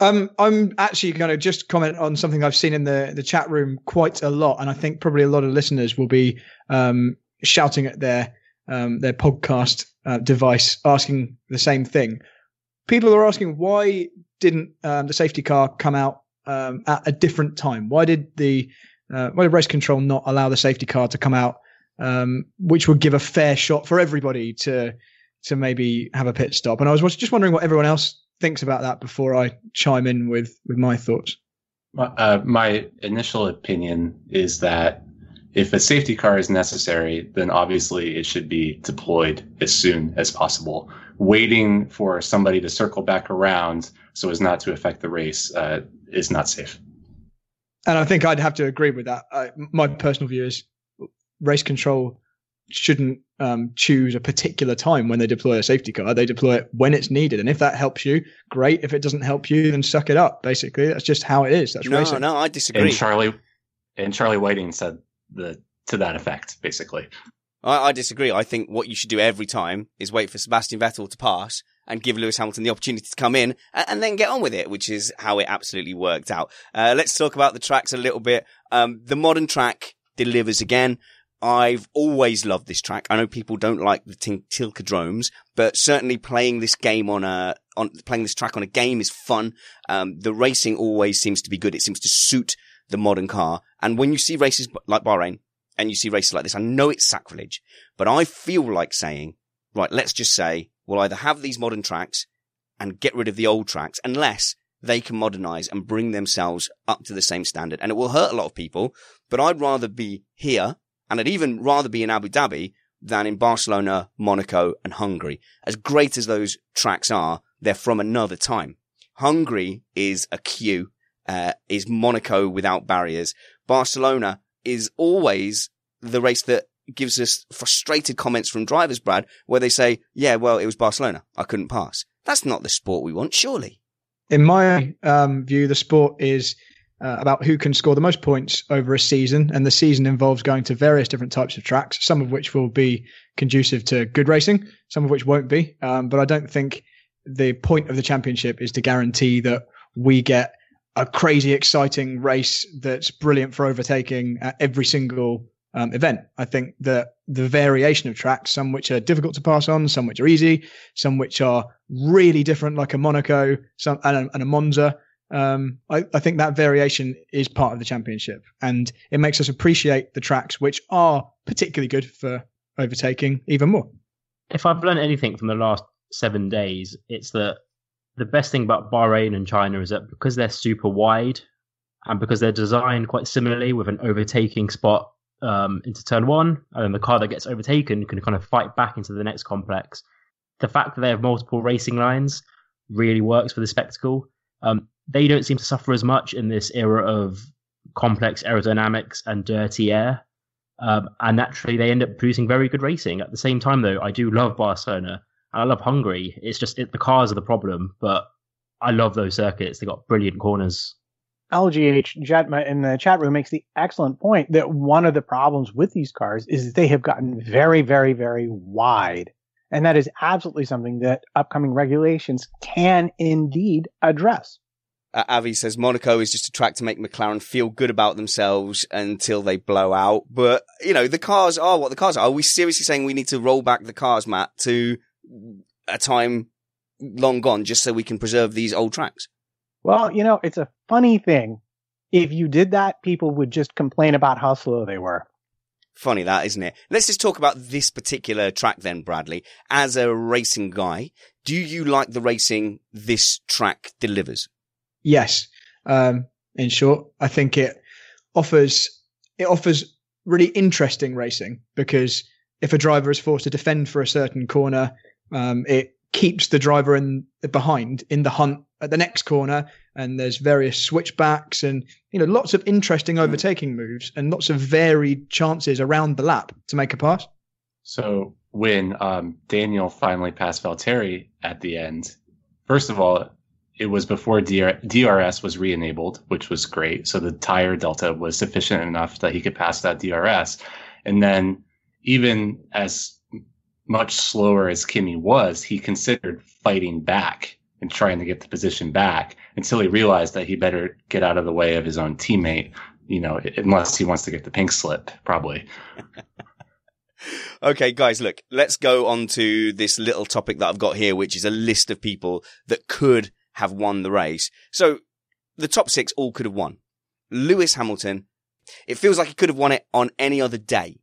Um, I'm actually going to just comment on something I've seen in the the chat room quite a lot, and I think probably a lot of listeners will be um, shouting at their um, their podcast uh, device, asking the same thing people are asking why didn't um, the safety car come out um, at a different time? Why did the uh, why did race control not allow the safety car to come out, um, which would give a fair shot for everybody to to maybe have a pit stop? And I was just wondering what everyone else thinks about that before I chime in with with my thoughts. Uh, my initial opinion is that if a safety car is necessary, then obviously it should be deployed as soon as possible. Waiting for somebody to circle back around so as not to affect the race uh, is not safe. And I think I'd have to agree with that. I, my personal view is race control shouldn't um, choose a particular time when they deploy a safety car. They deploy it when it's needed, and if that helps you, great. If it doesn't help you, then suck it up. Basically, that's just how it is. That's no, racing. no, I disagree. And Charlie and Charlie Whiting said the to that effect, basically. I, I disagree. I think what you should do every time is wait for Sebastian Vettel to pass and give Lewis Hamilton the opportunity to come in and, and then get on with it, which is how it absolutely worked out. Uh, let's talk about the tracks a little bit. Um, the modern track delivers again. I've always loved this track. I know people don't like the Tin- Tilkadromes, but certainly playing this game on a, on playing this track on a game is fun. Um, the racing always seems to be good. It seems to suit the modern car. And when you see races like Bahrain and you see races like this, I know it's sacrilege, but I feel like saying, right, let's just say we'll either have these modern tracks and get rid of the old tracks unless they can modernize and bring themselves up to the same standard. And it will hurt a lot of people, but I'd rather be here and I'd even rather be in Abu Dhabi than in Barcelona, Monaco and Hungary. As great as those tracks are, they're from another time. Hungary is a queue, uh, is Monaco without barriers. Barcelona is always the race that gives us frustrated comments from drivers, Brad, where they say, yeah, well, it was Barcelona. I couldn't pass. That's not the sport we want, surely. In my um, view, the sport is uh, about who can score the most points over a season, and the season involves going to various different types of tracks, some of which will be conducive to good racing, some of which won't be. Um, but I don't think the point of the championship is to guarantee that we get a crazy exciting race that's brilliant for overtaking at every single um, event. I think that the variation of tracks, some which are difficult to pass on, some which are easy, some which are really different, like a Monaco, some and a, and a Monza. Um, I, I think that variation is part of the championship, and it makes us appreciate the tracks which are particularly good for overtaking even more. If I've learned anything from the last seven days, it's that the best thing about Bahrain and China is that because they're super wide and because they're designed quite similarly with an overtaking spot um, into turn one, and then the car that gets overtaken can kind of fight back into the next complex. The fact that they have multiple racing lines really works for the spectacle. Um, they don't seem to suffer as much in this era of complex aerodynamics and dirty air. Um, and naturally, they end up producing very good racing. At the same time, though, I do love Barcelona and I love Hungary. It's just it, the cars are the problem, but I love those circuits. They got brilliant corners. LGH Jetma in the chat room makes the excellent point that one of the problems with these cars is that they have gotten very, very, very wide. And that is absolutely something that upcoming regulations can indeed address. Uh, Avi says Monaco is just a track to make McLaren feel good about themselves until they blow out. But, you know, the cars are what the cars are. Are we seriously saying we need to roll back the cars, Matt, to a time long gone just so we can preserve these old tracks? Well, you know, it's a funny thing. If you did that, people would just complain about how slow they were. Funny that, isn't it? Let's just talk about this particular track then, Bradley. As a racing guy, do you like the racing this track delivers? Yes. Um, in short, I think it offers it offers really interesting racing because if a driver is forced to defend for a certain corner, um, it keeps the driver in behind in the hunt at the next corner and there's various switchbacks and you know lots of interesting overtaking moves and lots of varied chances around the lap to make a pass So when um, Daniel finally passed Valtteri at the end, first of all, it was before DR- DRS was re-enabled, which was great. So the tire delta was sufficient enough that he could pass that DRS. And then even as much slower as Kimi was, he considered fighting back and trying to get the position back until he realized that he better get out of the way of his own teammate, you know, unless he wants to get the pink slip, probably. [laughs] Okay, guys, look, let's go on to this little topic that I've got here, which is a list of people that could have won the race. So the top six all could have won. Lewis Hamilton, it feels like he could have won it on any other day,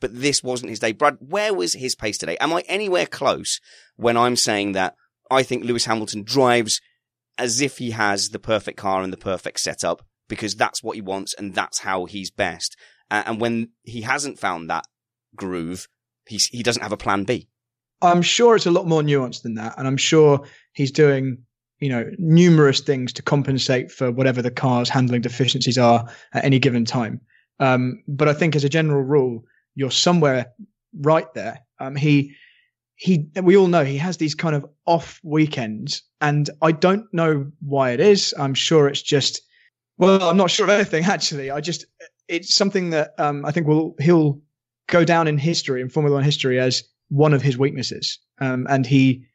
but this wasn't his day. Brad, where was his pace today? Am I anywhere close when I'm saying that I think Lewis Hamilton drives as if he has the perfect car and the perfect setup because that's what he wants and that's how he's best. Uh, and when he hasn't found that groove, he doesn't have a plan B. i'm sure it's a lot more nuanced than that and i'm sure he's doing you know, numerous things to compensate for whatever the car's handling deficiencies are at any given time. Um, but I think as a general rule, you're somewhere right there. Um, he, he, we all know he has these kind of off weekends and I don't know why it is. I'm sure it's just, well, I'm not sure of anything [laughs] actually. I just, it's something that, um, I think will, he'll go down in history in Formula One history as one of his weaknesses. Um, and he,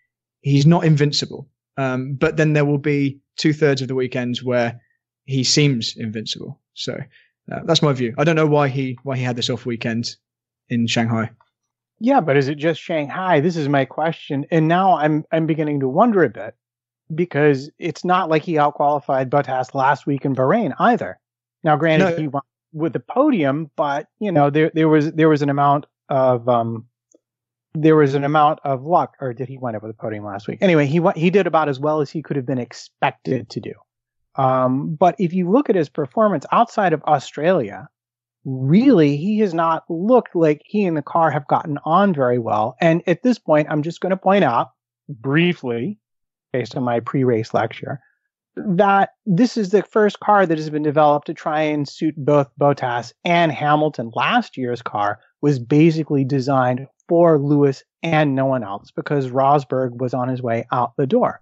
he's not invincible. Um, but then there will be two thirds of the weekends where he seems invincible. So uh, that's my view. I don't know why he why he had this off weekend in Shanghai. Yeah, but is it just Shanghai? This is my question. And now I'm I'm beginning to wonder a bit because it's not like he outqualified Bottas last week in Bahrain either. Now, granted, no. he won with the podium, but you know there there was there was an amount of um there was an amount of luck, or did he wind up with the podium last week? Anyway, he he did about as well as he could have been expected to do. Um, but if you look at his performance outside of Australia, really he has not looked like he and the car have gotten on very well. And at this point, I'm just going to point out briefly, based on my pre-race lecture, that this is the first car that has been developed to try and suit both Bottas and Hamilton. Last year's car was basically designed for Lewis and no one else because Rosberg was on his way out the door.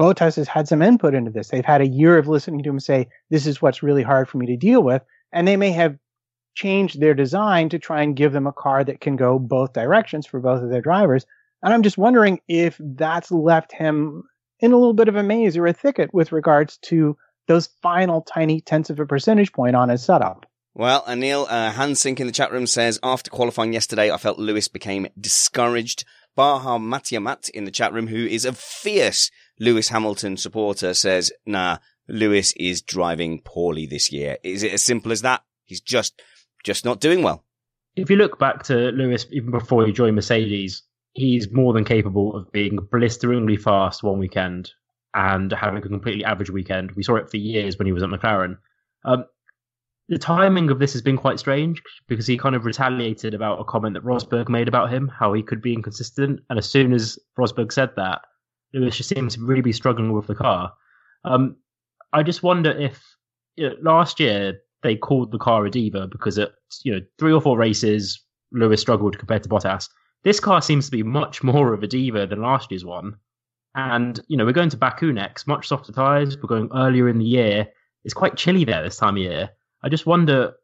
Bottas has had some input into this. They've had a year of listening to him say, this is what's really hard for me to deal with. And they may have changed their design to try and give them a car that can go both directions for both of their drivers. And I'm just wondering if that's left him in a little bit of a maze or a thicket with regards to those final tiny tenths of a percentage point on his setup. Well, Anil uh, Hansink in the chat room says, after qualifying yesterday, I felt Lewis became discouraged. Baha Matiamat in the chat room, who is a fierce Lewis Hamilton supporter, says, nah, Lewis is driving poorly this year. Is it as simple as that? He's just, just not doing well. If you look back to Lewis, even before he joined Mercedes, he's more than capable of being blisteringly fast one weekend and having a completely average weekend. We saw it for years when he was at McLaren. Um, the timing of this has been quite strange because he kind of retaliated about a comment that Rosberg made about him, how he could be inconsistent. And as soon as Rosberg said that, Lewis just seemed to really be struggling with the car. Um, I just wonder if you know, last year they called the car a diva because at you know three or four races Lewis struggled compared to Bottas. This car seems to be much more of a diva than last year's one. And you know we're going to Baku next, much softer tyres. We're going earlier in the year. It's quite chilly there this time of year. I just wonder,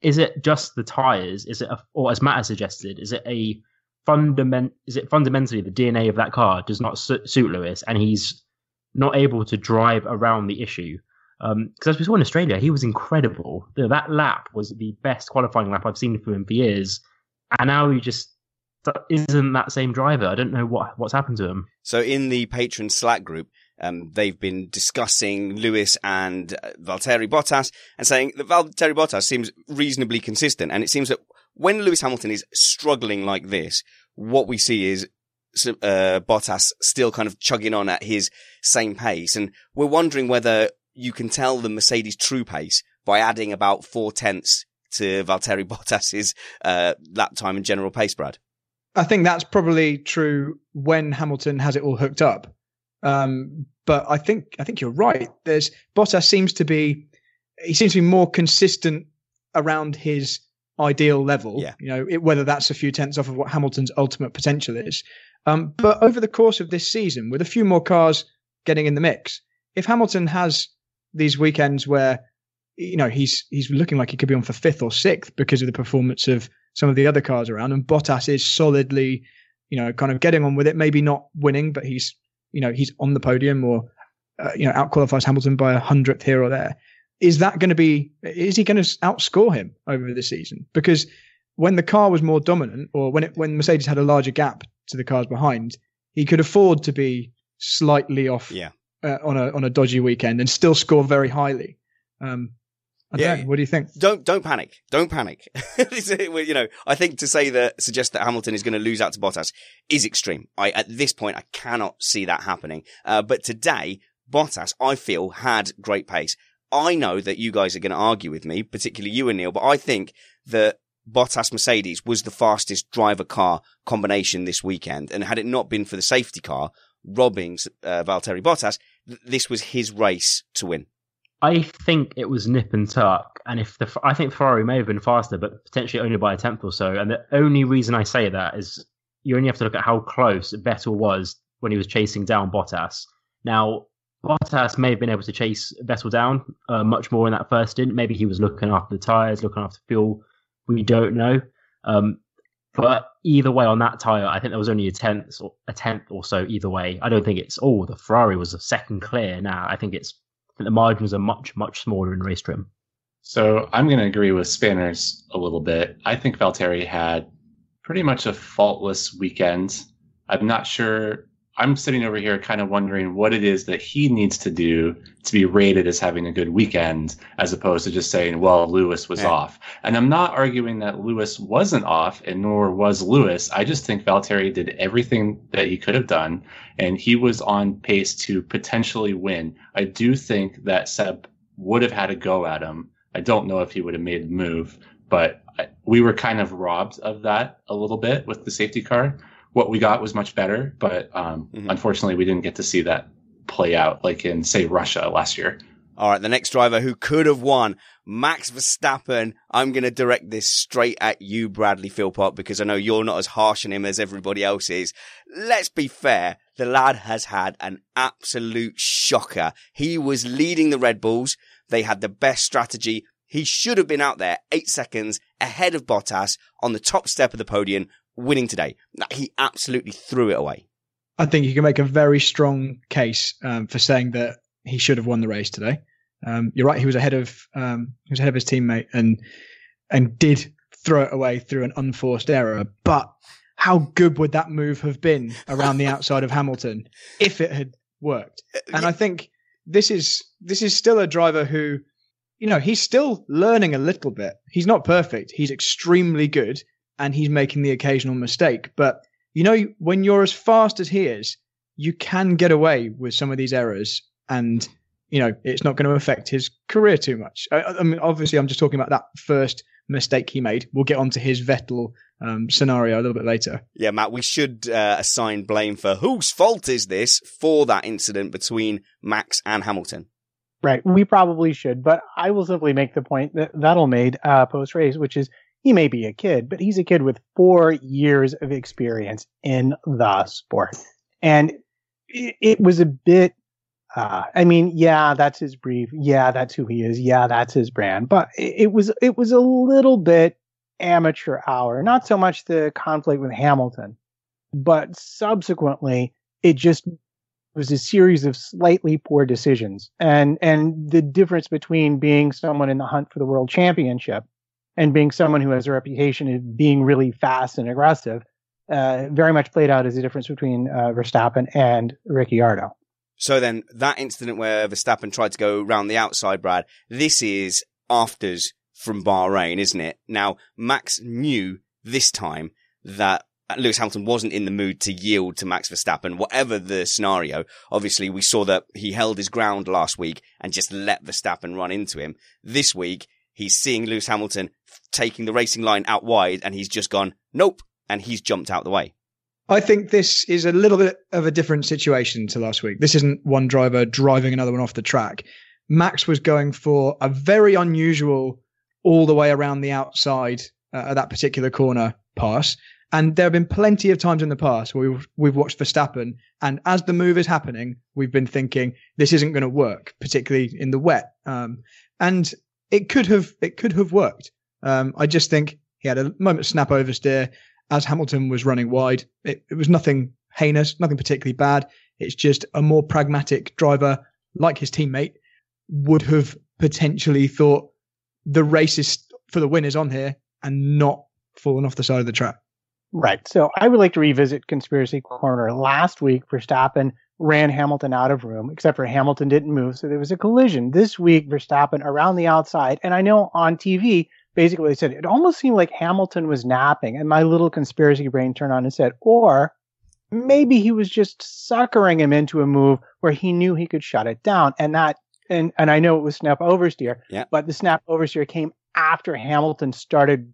is it just the tires? Is it, a, or as Matt has suggested, is it a fundament? Is it fundamentally the DNA of that car does not su- suit Lewis, and he's not able to drive around the issue? Because um, as we saw in Australia, he was incredible. That lap was the best qualifying lap I've seen from him for years, and now he just isn't that same driver. I don't know what what's happened to him. So in the patron Slack group, um, they've been discussing Lewis and uh, Valtteri Bottas and saying that Valtteri Bottas seems reasonably consistent. And it seems that when Lewis Hamilton is struggling like this, what we see is uh, Bottas still kind of chugging on at his same pace. And we're wondering whether you can tell the Mercedes true pace by adding about four tenths to Valtteri [laughs] Bottas's uh, lap time and general pace, Brad. I think that's probably true when Hamilton has it all hooked up. Um, but I think I think you're right. There's Bottas seems to be he seems to be more consistent around his ideal level. Yeah. You know, it, whether that's a few tenths off of what Hamilton's ultimate potential is. Um, but over the course of this season, with a few more cars getting in the mix, if Hamilton has these weekends where you know he's he's looking like he could be on for fifth or sixth because of the performance of some of the other cars around, and Bottas is solidly, you know, kind of getting on with it. Maybe not winning, but he's you know he's on the podium or uh, you know outqualifies Hamilton by a hundredth here or there. Is that going to be? Is he going to outscore him over the season? Because when the car was more dominant, or when it when Mercedes had a larger gap to the cars behind, he could afford to be slightly off yeah. uh, on a on a dodgy weekend and still score very highly. Um, yeah. Know. What do you think? Don't don't panic. Don't panic. [laughs] you know, I think to say that suggest that Hamilton is going to lose out to Bottas is extreme. I at this point I cannot see that happening. Uh, but today Bottas, I feel, had great pace. I know that you guys are going to argue with me, particularly you and Neil, but I think that Bottas Mercedes was the fastest driver car combination this weekend. And had it not been for the safety car robbing uh, Valtteri Bottas, th- this was his race to win? I think it was nip and tuck, and if the I think Ferrari may have been faster, but potentially only by a tenth or so. And the only reason I say that is you only have to look at how close Vettel was when he was chasing down Bottas. Now Bottas may have been able to chase Vettel down uh, much more in that first stint. Maybe he was looking after the tires, looking after fuel. We don't know. Um, but either way, on that tire, I think there was only a tenth or a tenth or so either way. I don't think it's oh the Ferrari was a second clear. Now I think it's the margins are much much smaller in race trim. So I'm going to agree with Spanners a little bit. I think Valtteri had pretty much a faultless weekend. I'm not sure I'm sitting over here kind of wondering what it is that he needs to do to be rated as having a good weekend, as opposed to just saying, well, Lewis was Yeah. off. And I'm not arguing that Lewis wasn't off, and nor was Lewis. I just think Valtteri did everything that he could have done, and he was on pace to potentially win. I do think that Seb would have had a go at him. I don't know if he would have made the move, but we were kind of robbed of that a little bit with the safety car what we got was much better, but um, Mhm. unfortunately, we didn't get to see that play out like in, say, Russia last year. All right, the next driver who could have won, Max Verstappen. I'm going to direct this straight at you, Bradley Philpott, because I know you're not as harsh on him as everybody else is. Let's be fair. The lad has had an absolute shocker. He was leading the Red Bulls. They had the best strategy. He should have been out there eight seconds ahead of Bottas on the top step of the podium, winning today. He absolutely threw it away. I think you can make a very strong case um, for saying that he should have won the race today. Um, you're right; he was ahead of um, he was ahead of his teammate and and did throw it away through an unforced error. But how good would that move have been around the outside of [laughs] Hamilton if it had worked? And I think this is this is still a driver who, you know, he's still learning a little bit. He's not perfect. He's extremely good, and he's making the occasional mistake. But you know, when you're as fast as he is, you can get away with some of these errors, and you know, it's not going to affect his career too much. I, I mean, obviously, I'm just talking about that first mistake he made. We'll get onto his Vettel um, scenario a little bit later. Yeah, Matt, we should uh, assign blame for whose fault is this for that incident between Max and Hamilton. Right. We probably should, but I will simply make the point that Vettel made uh, post race, which is he may be a kid, but he's a kid with four years of experience in the sport. And it, it was a bit, uh, I mean, yeah, that's his brief. Yeah, that's who he is. Yeah, that's his brand. But it, it was, it was a little bit amateur hour, not so much the conflict with Hamilton, but subsequently it just was a series of slightly poor decisions and and the difference between being someone in the hunt for the world championship and being someone who has a reputation of being really fast and aggressive uh, very much played out as the difference between uh, Verstappen and Ricciardo. So then that incident where Verstappen tried to go round the outside, Brad, this is afters from Bahrain, isn't it? Now, Max knew this time that Lewis Hamilton wasn't in the mood to yield to Max Verstappen, whatever the scenario. Obviously, we saw that he held his ground last week and just let Verstappen run into him. This week, he's seeing Lewis Hamilton taking the racing line out wide and he's just gone, nope, and he's jumped out the way. I think this is a little bit of a different situation to last week. This isn't one driver driving another one off the track. Max was going for a very unusual all the way around the outside uh, at that particular corner pass. And there have been plenty of times in the past where we've, we've watched Verstappen, and as the move is happening, we've been thinking this isn't going to work, particularly in the wet. Um, and it could have it could have worked. Um, I just think he had a moment snap oversteer as Hamilton was running wide. It, it was nothing heinous, nothing particularly bad. It's just a more pragmatic driver, like his teammate, would have potentially thought the race is for the winners on here and not fallen off the side of the track. Right. So I would like to revisit Conspiracy Corner. Last week, Verstappen ran Hamilton out of room, except for Hamilton didn't move. So there was a collision. This week, Verstappen around the outside. And I know on TV, basically they said it almost seemed like Hamilton was napping. And my little conspiracy brain turned on and said, or maybe he was just suckering him into a move where he knew he could shut it down. And that, and, and I know it was snap oversteer, Yeah. but the snap oversteer came after Hamilton started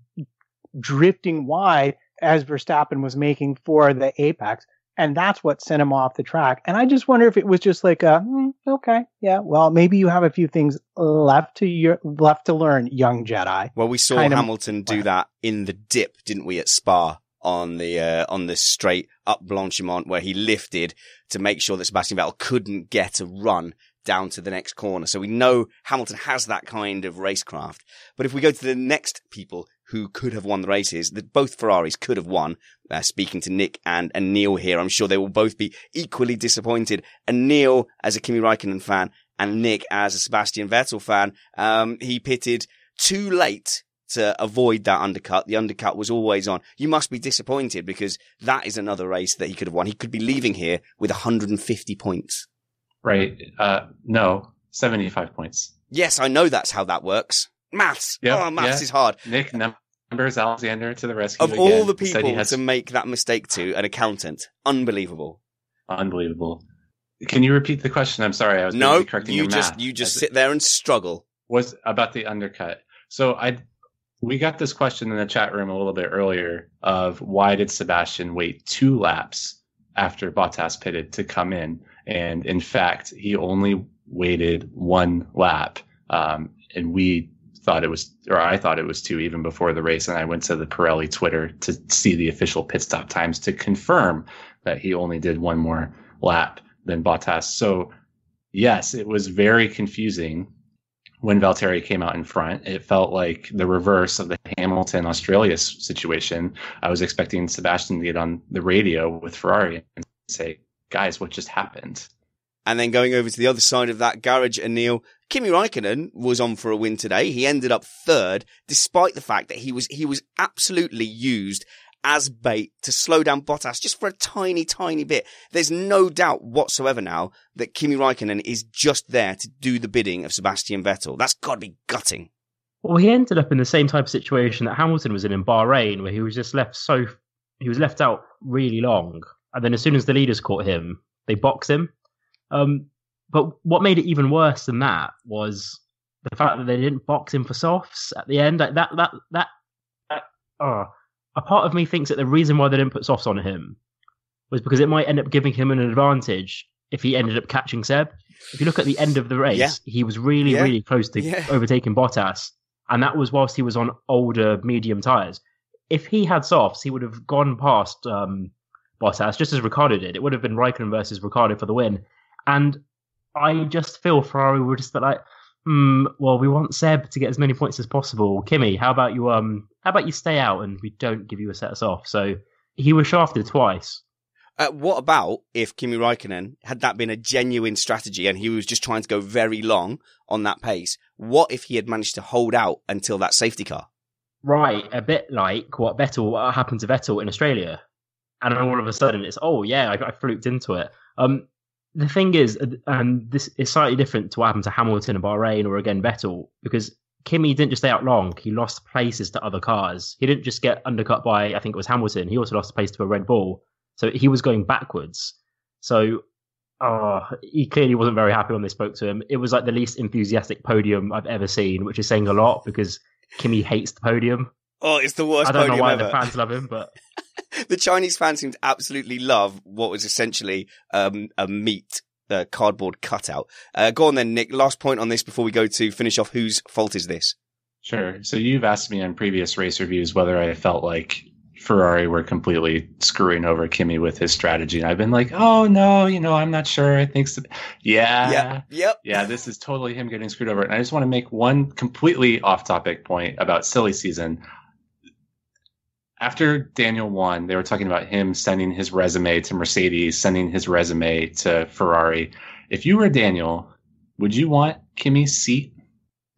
drifting wide as Verstappen was making for the apex. And that's what sent him off the track. And I just wonder if it was just like a, mm, okay, yeah, well, maybe you have a few things left to your, left to learn, young Jedi. Well, we saw Kind of- Hamilton do that in the dip, didn't we, at Spa on the uh, on the straight up Blanchimont, where he lifted to make sure that Sebastian Vettel couldn't get a run down to the next corner. So we know Hamilton has that kind of racecraft. But if we go to the next people who could have won the races, that both Ferraris could have won. Uh, speaking to Nick and, and Neil here, I'm sure they will both be equally disappointed. And Neil, as a Kimi Raikkonen fan, and Nick, as a Sebastian Vettel fan, um, he pitted too late to avoid that undercut. The undercut was always on. You must be disappointed because that is another race that he could have won. He could be leaving here with 150 points. Right. Uh, no, 75 points. Yes, I know that's how that works. Maths. Yep, oh, maths yeah. is hard. Nick numbers Alexander to the rescue. Of again. all the people has- to make that mistake to, an accountant. Unbelievable. unbelievable. Can you repeat the question? I'm sorry, I was No, correcting you your just, math. you just As- sit there and struggle. was about the undercut. So I we got this question in the chat room a little bit earlier of why did Sebastian wait two laps after Bottas pitted to come in? And in fact, he only waited one lap. Um, and we thought it was, or I thought it was two even before the race. And I went to the Pirelli Twitter to see the official pit stop times to confirm that he only did one more lap than Bottas. So yes, it was very confusing when Valtteri came out in front. It felt like the reverse of the Hamilton Australia situation. I was expecting Sebastian to get on the radio with Ferrari and say, guys, what just happened? And then going over to the other side of that garage, Anil, Kimi Raikkonen was on for a win today. He ended up third, despite the fact that he was, he was absolutely used as bait to slow down Bottas just for a tiny, tiny bit. There's no doubt whatsoever now that Kimi Raikkonen is just there to do the bidding of Sebastian Vettel. That's gotta be gutting. Well, he ended up in the same type of situation that Hamilton was in in Bahrain, where he was just left so he was left out really long, and then as soon as the leaders caught him, they box him. Um, but what made it even worse than that was the fact that they didn't box him for softs at the end. Like that, that, that, that uh, a part of me thinks that the reason why they didn't put softs on him was because it might end up giving him an advantage if he ended up catching Seb. If you look at the end of the race, Yeah. he was really, Yeah. really close to Yeah. overtaking Bottas, and that was whilst he was on older medium tires. If he had softs, he would have gone past um, Bottas just as Ricciardo did. It would have been Raikkonen versus Ricciardo for the win. And I just feel Ferrari were just like, hmm, well, we want Seb to get as many points as possible. Kimi, how about you? Um, how about you stay out and we don't give you a set us off? So he was shafted twice. Uh, what about if Kimi Raikkonen had that been a genuine strategy and he was just trying to go very long on that pace? What if he had managed to hold out until that safety car? Right, a bit like what Vettel what happened to Vettel in Australia, and then all of a sudden it's oh yeah, I, I fluked into it. Um, the thing is, uh, and this is slightly different to what happened to Hamilton and Bahrain or again Vettel because Kimi didn't just stay out long; he lost places to other cars. He didn't just get undercut by I think it was Hamilton. He also lost a place to a Red Bull, so he was going backwards. So. Oh, he clearly wasn't very happy when they spoke to him. It was like the least enthusiastic podium I've ever seen, which is saying a lot because Kimi hates the podium. Oh, it's the worst I don't know why ever. the fans love him, but [laughs] the Chinese fans seemed to absolutely love what was essentially um, a meat uh, cardboard cutout. Uh, go on then, Nick. Last point on this before we go to finish off. Whose fault is this? Sure. So you've asked me on previous race reviews whether I felt like Ferrari were completely screwing over Kimi with his strategy. And I've been like, oh no, you know, I'm not sure. I think so. Yeah. yeah. Yep. Yeah, this is totally him getting screwed over. And I just want to make one completely off topic point about silly season. After Daniel won, they were talking about him sending his resume to Mercedes, sending his resume to Ferrari. If you were Daniel, would you want Kimi's seat?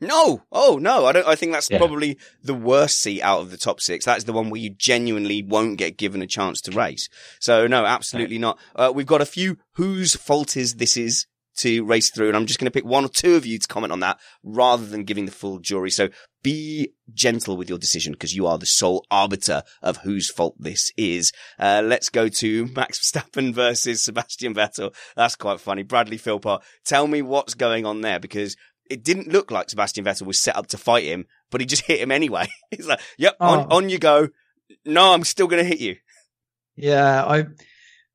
No. Oh no. I don't. I think that's Yeah. probably the worst seat out of the top six. That's the one where you genuinely won't get given a chance to race. So no, absolutely not. Uh, we've got a few whose fault is this is to race through, and I'm just going to pick one or two of you to comment on that rather than giving the full jury. So be gentle with your decision because you are the sole arbiter of whose fault this is. Uh, let's go to [laughs] Max Verstappen versus Sebastian Vettel. That's quite funny. Bradley Philpott, tell me what's going on there because it didn't look like Sebastian Vettel was set up to fight him, but he just [laughs] hit him anyway. [laughs] He's like, yep, on, Oh. on you go. No, I'm still going to hit you. Yeah, I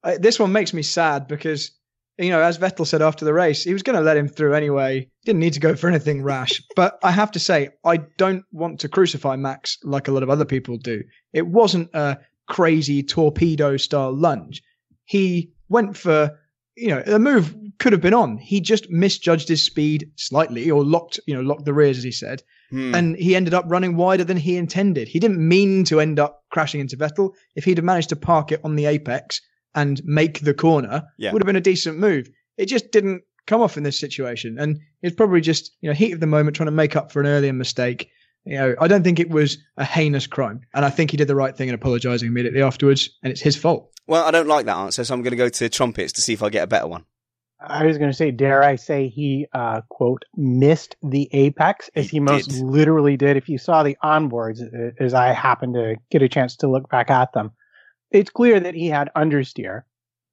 uh, this one makes me sad because you know, as Vettel said after the race, he was going to let him through anyway. Didn't need to go for anything rash. [laughs] but I have to say, I don't want to crucify Max like a lot of other people do. It wasn't a crazy torpedo style lunge. He went for, you know, the move could have been on. He just misjudged his speed slightly or locked, you know, locked the rears, as he said. Hmm. And he ended up running wider than he intended. He didn't mean to end up crashing into Vettel. If he'd have managed to park it on the apex, and make the corner Yeah. would have been a decent move. It just didn't come off in this situation, and it's probably just you know heat of the moment trying to make up for an earlier mistake. You know, I don't think it was a heinous crime, and I think he did the right thing in apologising immediately afterwards, and it's his fault. Well, I don't like that answer, so I'm going to go to trumpets to see if I get a better one. I was going to say, dare I say he, uh, quote, missed the apex as He he, most did. literally did. If you saw the onboards, uh, as I happened to get a chance to look back at them, it's clear that he had understeer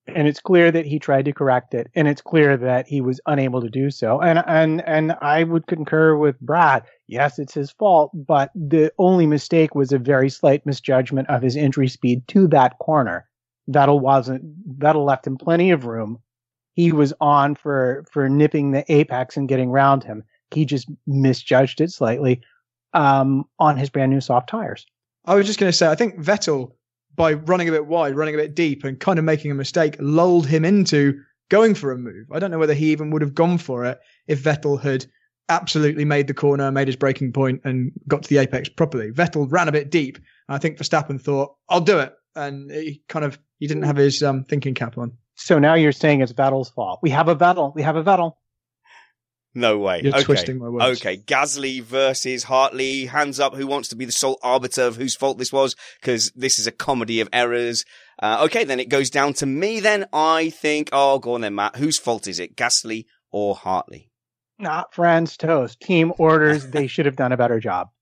and it's clear that he tried to correct it and it's clear that he was unable to do so. And, and, and I would concur with Brad. Yes, it's his fault, but the only mistake was a very slight misjudgment of his entry speed to that corner. Vettel wasn't, Vettel left him plenty of room he was on for for nipping the apex and getting round him. He just misjudged it slightly um, on his brand new soft tires. I was just going to say, I think Vettel, by running a bit wide, running a bit deep, and kind of making a mistake, lulled him into going for a move. I don't know whether he even would have gone for it if Vettel had absolutely made the corner, made his braking point, and got to the apex properly. Vettel ran a bit deep. I think Verstappen thought, "I'll do it," and he kind of he didn't have his um, thinking cap on. So now you're saying it's Vettel's fault. We have a Vettel. We have a Vettel. No way. You're okay. twisting my words. Okay, Gasly versus Hartley. Hands up. Who wants to be the sole arbiter of whose fault this was? Because this is a comedy of errors. Uh, okay, then it goes down to me. Then I think. Oh, go on then, Matt. Whose fault is it, Gasly or Hartley? Not Franz Tost. Team orders. they should have done a better job. [laughs]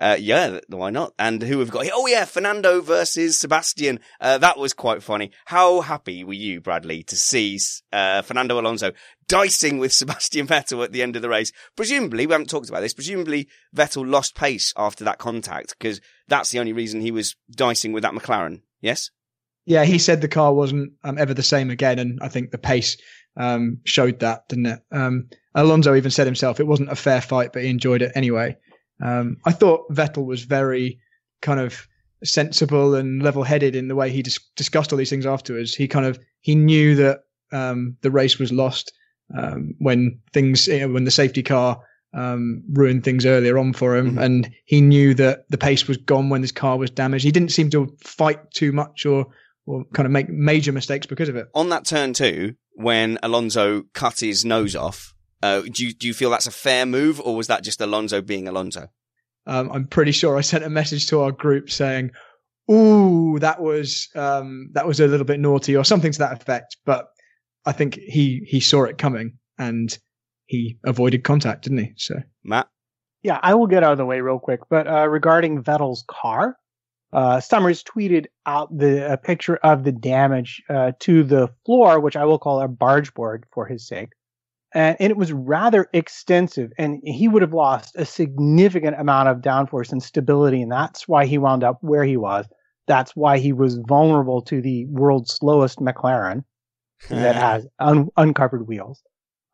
Uh, yeah, why not? And who have got here? Oh yeah, Fernando versus Sebastian. Uh, that was quite funny. How happy were you, Bradley, to see, uh, Fernando Alonso dicing with [laughs] Sebastian Vettel at the end of the race? Presumably, we haven't talked about this, presumably Vettel lost pace after that contact because that's the only reason he was dicing with that McLaren. Yes? Yeah, he said the car wasn't um, ever the same again, and I think the pace um, showed that, didn't it? Um, Alonso even said himself it wasn't a fair fight, but he enjoyed it anyway. Um, I thought Vettel was very kind of sensible and level-headed in the way he dis- discussed all these things afterwards. He kind of he knew that um, the race was lost um, when things you know, when the safety car um, ruined things earlier on for him, Mhm. and he knew that the pace was gone when his car was damaged. He didn't seem to fight too much or or kind of make major mistakes because of it. On that turn two, when Alonso cut his nose off, uh, do you, do you feel that's a fair move or was that just Alonso being Alonso? Um, I'm pretty sure I sent a message to our group saying, "Ooh, that was um, that was a little bit naughty" or something to that effect. But I think he he saw it coming and he avoided contact, didn't he? So Matt? Yeah, I will get out of the way real quick. But uh, regarding Vettel's car, uh, Summers tweeted out the a picture of the damage uh, to the floor, which I will call a barge board for his sake. And, and it was rather extensive, and he would have lost a significant amount of downforce and stability, and that's why he wound up where he was. That's why he was vulnerable to the world's slowest McLaren that [laughs] has un- uncovered wheels.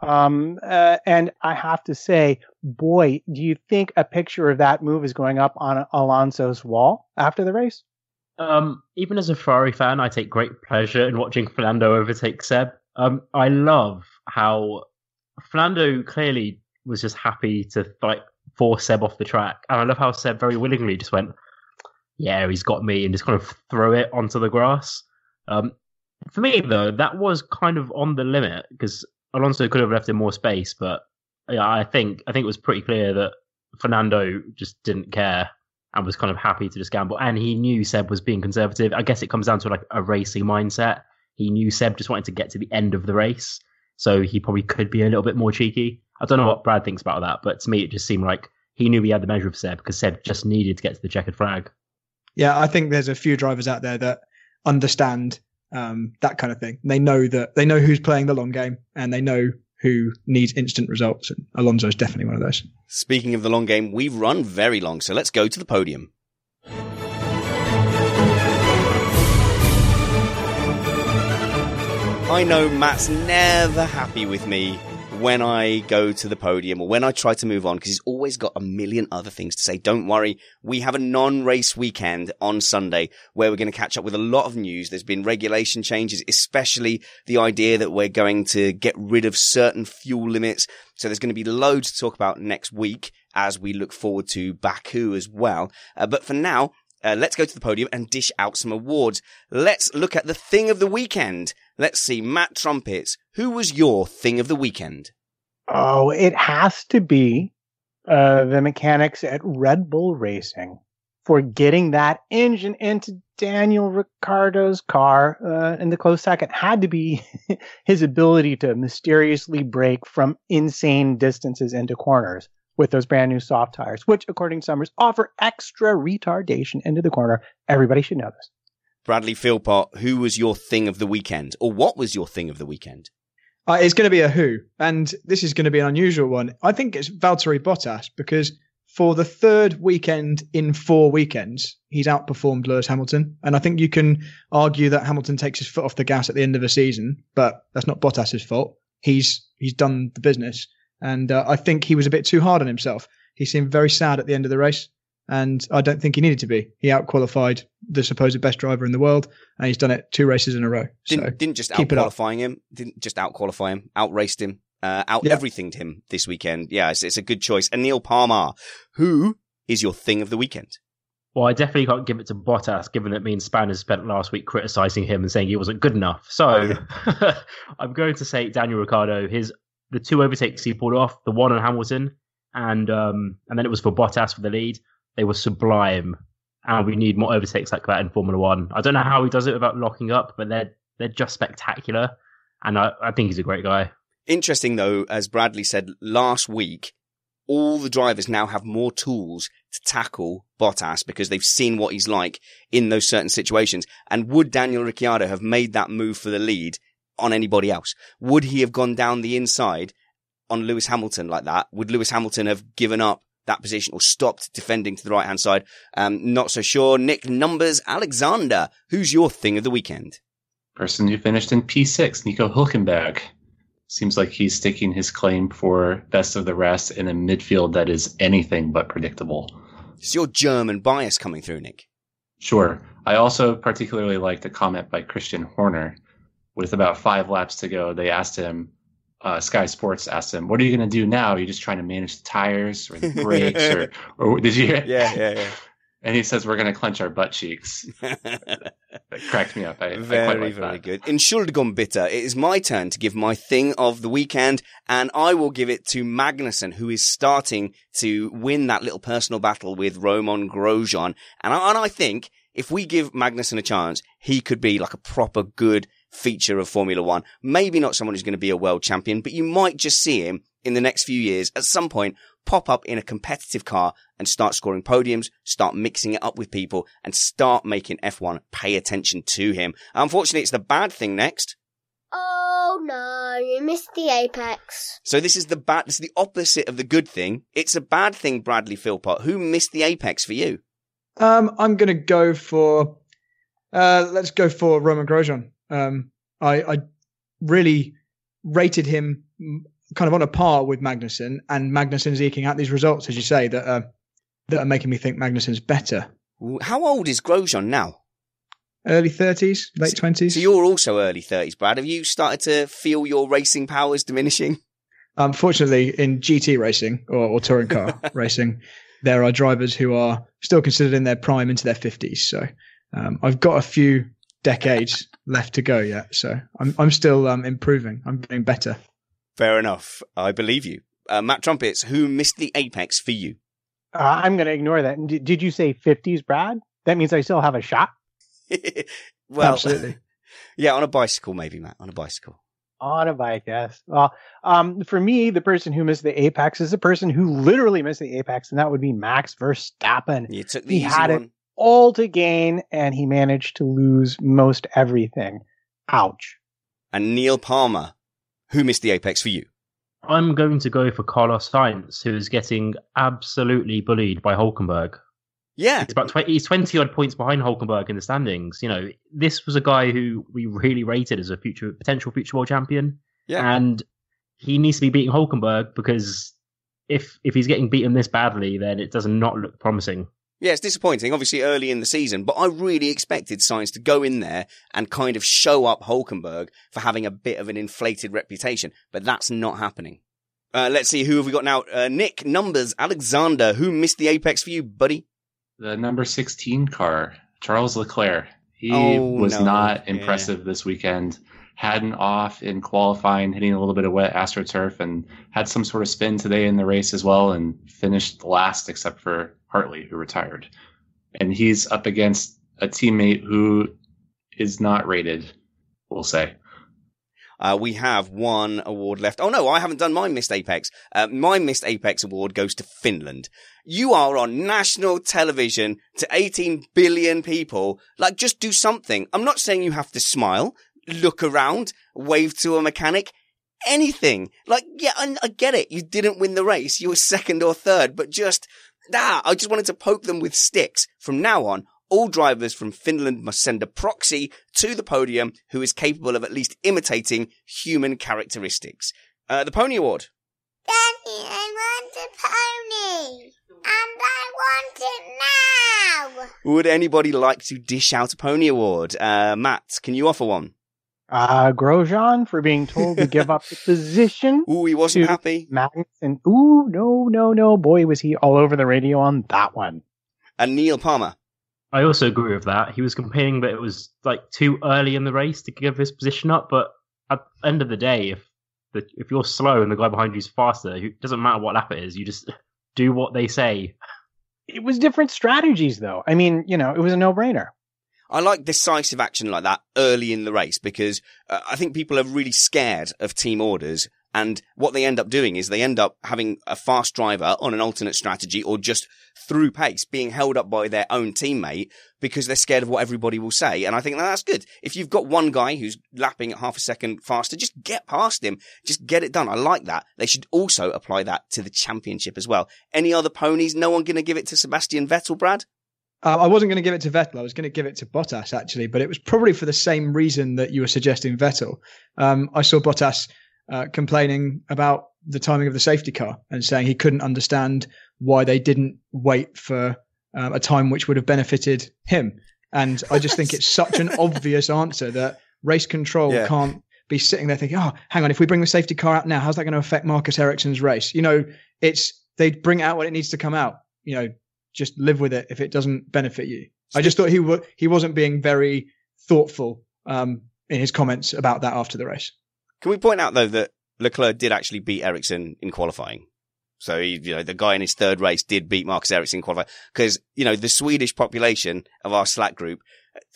Um, uh, and I have to say, boy, do you think a picture of that move is going up on Alonso's wall after the race? Um, even as a Ferrari fan, I take great pleasure in watching Fernando overtake Seb. Um, I love how Fernando clearly was just happy to like force Seb off the track, and I love how Seb very willingly just went, "Yeah, he's got me," and just kind of throw it onto the grass. Um, for me, though, that was kind of on the limit because Alonso could have left him more space, but yeah, I think I think it was pretty clear that Fernando just didn't care and was kind of happy to just gamble. And he knew Seb was being conservative. I guess it comes down to like a racing mindset. He knew Seb just wanted to get to the end of the race, so he probably could be a little bit more cheeky. I don't know what Brad thinks about that, but to me, it just seemed like he knew he had the measure of Seb because Seb just needed to get to the checkered flag. yeah, I think there's a few drivers out there that understand um, that kind of thing. They know that they know who's playing the long game and they know who needs instant results. And Alonso is definitely one of those. Speaking of the long game, we've run very long, so let's go to the podium. I know Matt's never happy with me when I go to the podium or when I try to move on because he's always got a million other things to say. Don't worry. We have a non-race weekend on Sunday where we're going to catch up with a lot of news. There's been regulation changes, especially the idea that we're going to get rid of certain fuel limits. So there's going to be loads to talk about next week as we look forward to Baku as well. Uh, but for now, uh, let's go to the podium and dish out some awards. Let's look at the thing of the weekend. Let's see, Matt Trumpets, who was your thing of the weekend? Oh, it has to be uh, the mechanics at Red Bull Racing for getting that engine into Daniel Ricciardo's car uh, in the close second. Had to be [laughs] his ability to mysteriously brake from insane distances into corners with those brand new soft tires, which, according to Summers, offer extra retardation into the corner. Everybody should know this. Bradley Philpott, who was your thing of the weekend? Or what was your thing of the weekend? Uh, it's going to be a who, and this is going to be an unusual one. I think it's Valtteri Bottas because for the third weekend in four weekends, he's outperformed Lewis Hamilton. And I think you can argue that Hamilton takes his foot off the gas at the end of a season, but that's not Bottas's fault. He's he's done the business. And uh, I think he was a bit too hard on himself. He seemed very sad at the end of the race. And I don't think he needed to be. He outqualified the supposed best driver in the world, and he's done it two races in a row. Didn't, so didn't just keep it up. outqualifying him, didn't just outqualify him, outraced him, uh, out Yeah. everythinged him this weekend. Yeah, it's, it's a good choice. And Neil Parmar, who is your thing of the weekend? Well, I definitely can't give it to Bottas, given that me and Spanners spent last week criticizing him and saying he wasn't good enough. So [laughs] I'm going to say Daniel Ricciardo. His the two overtakes he pulled off, the one on Hamilton, and um, and then it was for Bottas for the lead. They were sublime, and we need more overtakes like that in Formula One. I don't know how he does it without locking up, but they're they're just spectacular, and I, I think he's a great guy. Interesting though, as Bradley said last week, all the drivers now have more tools to tackle Bottas because they've seen what he's like in those certain situations. And would Daniel Ricciardo have made that move for the lead on anybody else? Would he have gone down the inside on Lewis Hamilton like that? Would Lewis Hamilton have given up that position or stopped defending to the right hand side? Um, not so sure. Nick Numbers, Alexander, who's your thing of the weekend? Person who finished in P6, Nico Hulkenberg. Seems like he's staking his claim for best of the rest in a midfield that is anything but predictable. It's your German bias coming through, Nick. Sure. I also particularly liked a comment by Christian Horner. With about five laps to go, they asked him, uh, Sky Sports asked him, "What are you going to do now? Are you just trying to manage the tires or the brakes, or, [laughs] or did you?" Hear? Yeah, yeah, yeah. And he says, "We're going to clench our butt cheeks." [laughs] That cracked me up. I, I quite very, like very that. good. Entschuldigung bitte. It is my turn to give my thing of the weekend, and I will give it to Magnussen, who is starting to win that little personal battle with Romain Grosjean. And I, and I think if we give Magnussen a chance, he could be like a proper good feature of Formula One. Maybe not someone who's going to be a world champion, but you might just see him in the next few years at some point pop up in a competitive car and start scoring podiums, start mixing it up with people and start making F1 pay attention to him. Unfortunately, it's the bad thing next. Oh no, you missed the apex. So this is the bad, this is the opposite of the good thing. It's a bad thing, Bradley Philpott. Who missed the apex for you? Um, I'm going to go for. Uh, let's go for Romain Grosjean. Um, I, I really rated him kind of on a par with Magnussen, and Magnussen's eking out these results, as you say, that uh, that are making me think Magnussen's better. How old is Grosjean now? Early 30s, late 20s. So you're also early 30s, Brad. Have you started to feel your racing powers diminishing? Unfortunately, in GT racing or, or touring car [laughs] racing, there are drivers who are still considered in their prime into their 50s. So um, I've got a few decades left to go yet. So I'm I'm still um, improving. I'm getting better. Fair enough. I believe you. Uh, Matt Trumpets, who missed the apex for you? Uh, I'm going to ignore that. Did, did you say 50s, Brad? That means I still have a shot [laughs] well, Absolutely. [laughs] yeah, on a bicycle, maybe, Matt. On a bicycle. on a bike. Yes. Well, um, for me, the person who missed the apex is the person who literally missed the apex, and that would be Max Verstappen. You took the He easy had it. One. All to gain, and he managed to lose most everything. Ouch. And Neil Parmar, who missed the apex for you? I'm going to go for Carlos Sainz, who is getting absolutely bullied by Hulkenberg. Yeah. He's about 20, he's 20 odd points behind Hulkenberg in the standings. You know, this was a guy who we really rated as a future potential future world champion. Yeah. And he needs to be beating Hulkenberg because if if he's getting beaten this badly, then it does not look promising. Yeah, it's disappointing, obviously early in the season, but I really expected Sainz to go in there and kind of show up Hulkenberg for having a bit of an inflated reputation, but that's not happening. Uh, let's see, who have we got now? Uh, Nick, numbers, Alexander, who missed the apex for you, buddy? The number 16 car, Charles Leclerc. He Oh, was no. not Yeah. impressive this weekend. Had an off in qualifying, hitting a little bit of wet AstroTurf, and had some sort of spin today in the race as well, and finished last except for Hartley, who retired. And he's up against a teammate who is not rated, we'll say. Uh, we have one award left. Oh no, I haven't done my missed apex. Uh, my missed apex award goes to Finland. You are on national television to 18 billion people. Like, just do something. I'm not saying you have to smile, look around, wave to a mechanic, anything. Like, yeah, I, I get it. You didn't win the race. You were second or third, but just, ah, I just wanted to poke them with sticks. From now on, all drivers from Finland must send a proxy to the podium who is capable of at least imitating human characteristics. Uh, the Pony Award. Daddy, I want a pony. And I want it now. Would anybody like to dish out a Pony Award? Uh, Matt, can you offer one? Uh, Grosjean for being told to give up the [laughs] position. Ooh, he wasn't to happy. Magnussen. Ooh, no, no, no. Boy, was he all over the radio on that one. And Neil Parmar. I also agree with that. He was complaining that it was like too early in the race to give his position up, but at the end of the day, if the, if you're slow and the guy behind you is faster, it doesn't matter what lap it is. You just [laughs] do what they say. It was different strategies, though. I mean, you know, it was a no-brainer. I like decisive action like that early in the race because uh, I think people are really scared of team orders. And what they end up doing is they end up having a fast driver on an alternate strategy or just through pace being held up by their own teammate because they're scared of what everybody will say. And I think that that's good. If you've got one guy who's lapping at half a second faster, just get past him. Just get it done. I like that. They should also apply that to the championship as well. Any other ponies? No one going to give it to Sebastian Vettel, Brad? Uh, I wasn't going to give it to Vettel. I was going to give it to Bottas actually, but it was probably for the same reason that you were suggesting Vettel. Um, I saw Bottas uh, complaining about the timing of the safety car and saying he couldn't understand why they didn't wait for um, a time which would have benefited him. And I just think it's such an [laughs] obvious answer that race control Yeah. can't be sitting there thinking, oh, hang on, if we bring the safety car out now, how's that going to affect Marcus Ericsson's race? You know, it's they bring out when it needs to come out. You know, just live with it if it doesn't benefit you. I just thought he wa he wasn't being very thoughtful um, in his comments about that after the race. Can we point out though that Leclerc did actually beat Ericsson in qualifying? So he, you know, the guy in his third race did beat Marcus Ericsson in qualifying because you know the Swedish population of our Slack group,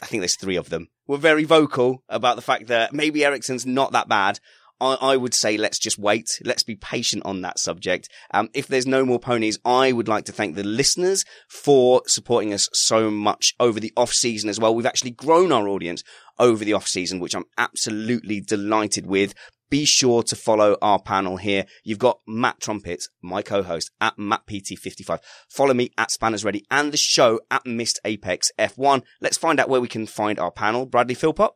I think there's three of them, were very vocal about the fact that maybe Ericsson's not that bad. I, I would say let's just wait. Let's be patient on that subject. Um, if there's no more ponies, I would like to thank the listeners for supporting us so much over the off season as well. We've actually grown our audience over the off season, which I'm absolutely delighted with. Be sure to follow our panel here. You've got Matt Trumpets, my co-host at MattPT55. Follow me at Spanners Ready and the show at Missed Apex F1. Let's find out where we can find our panel. Bradley Philpott.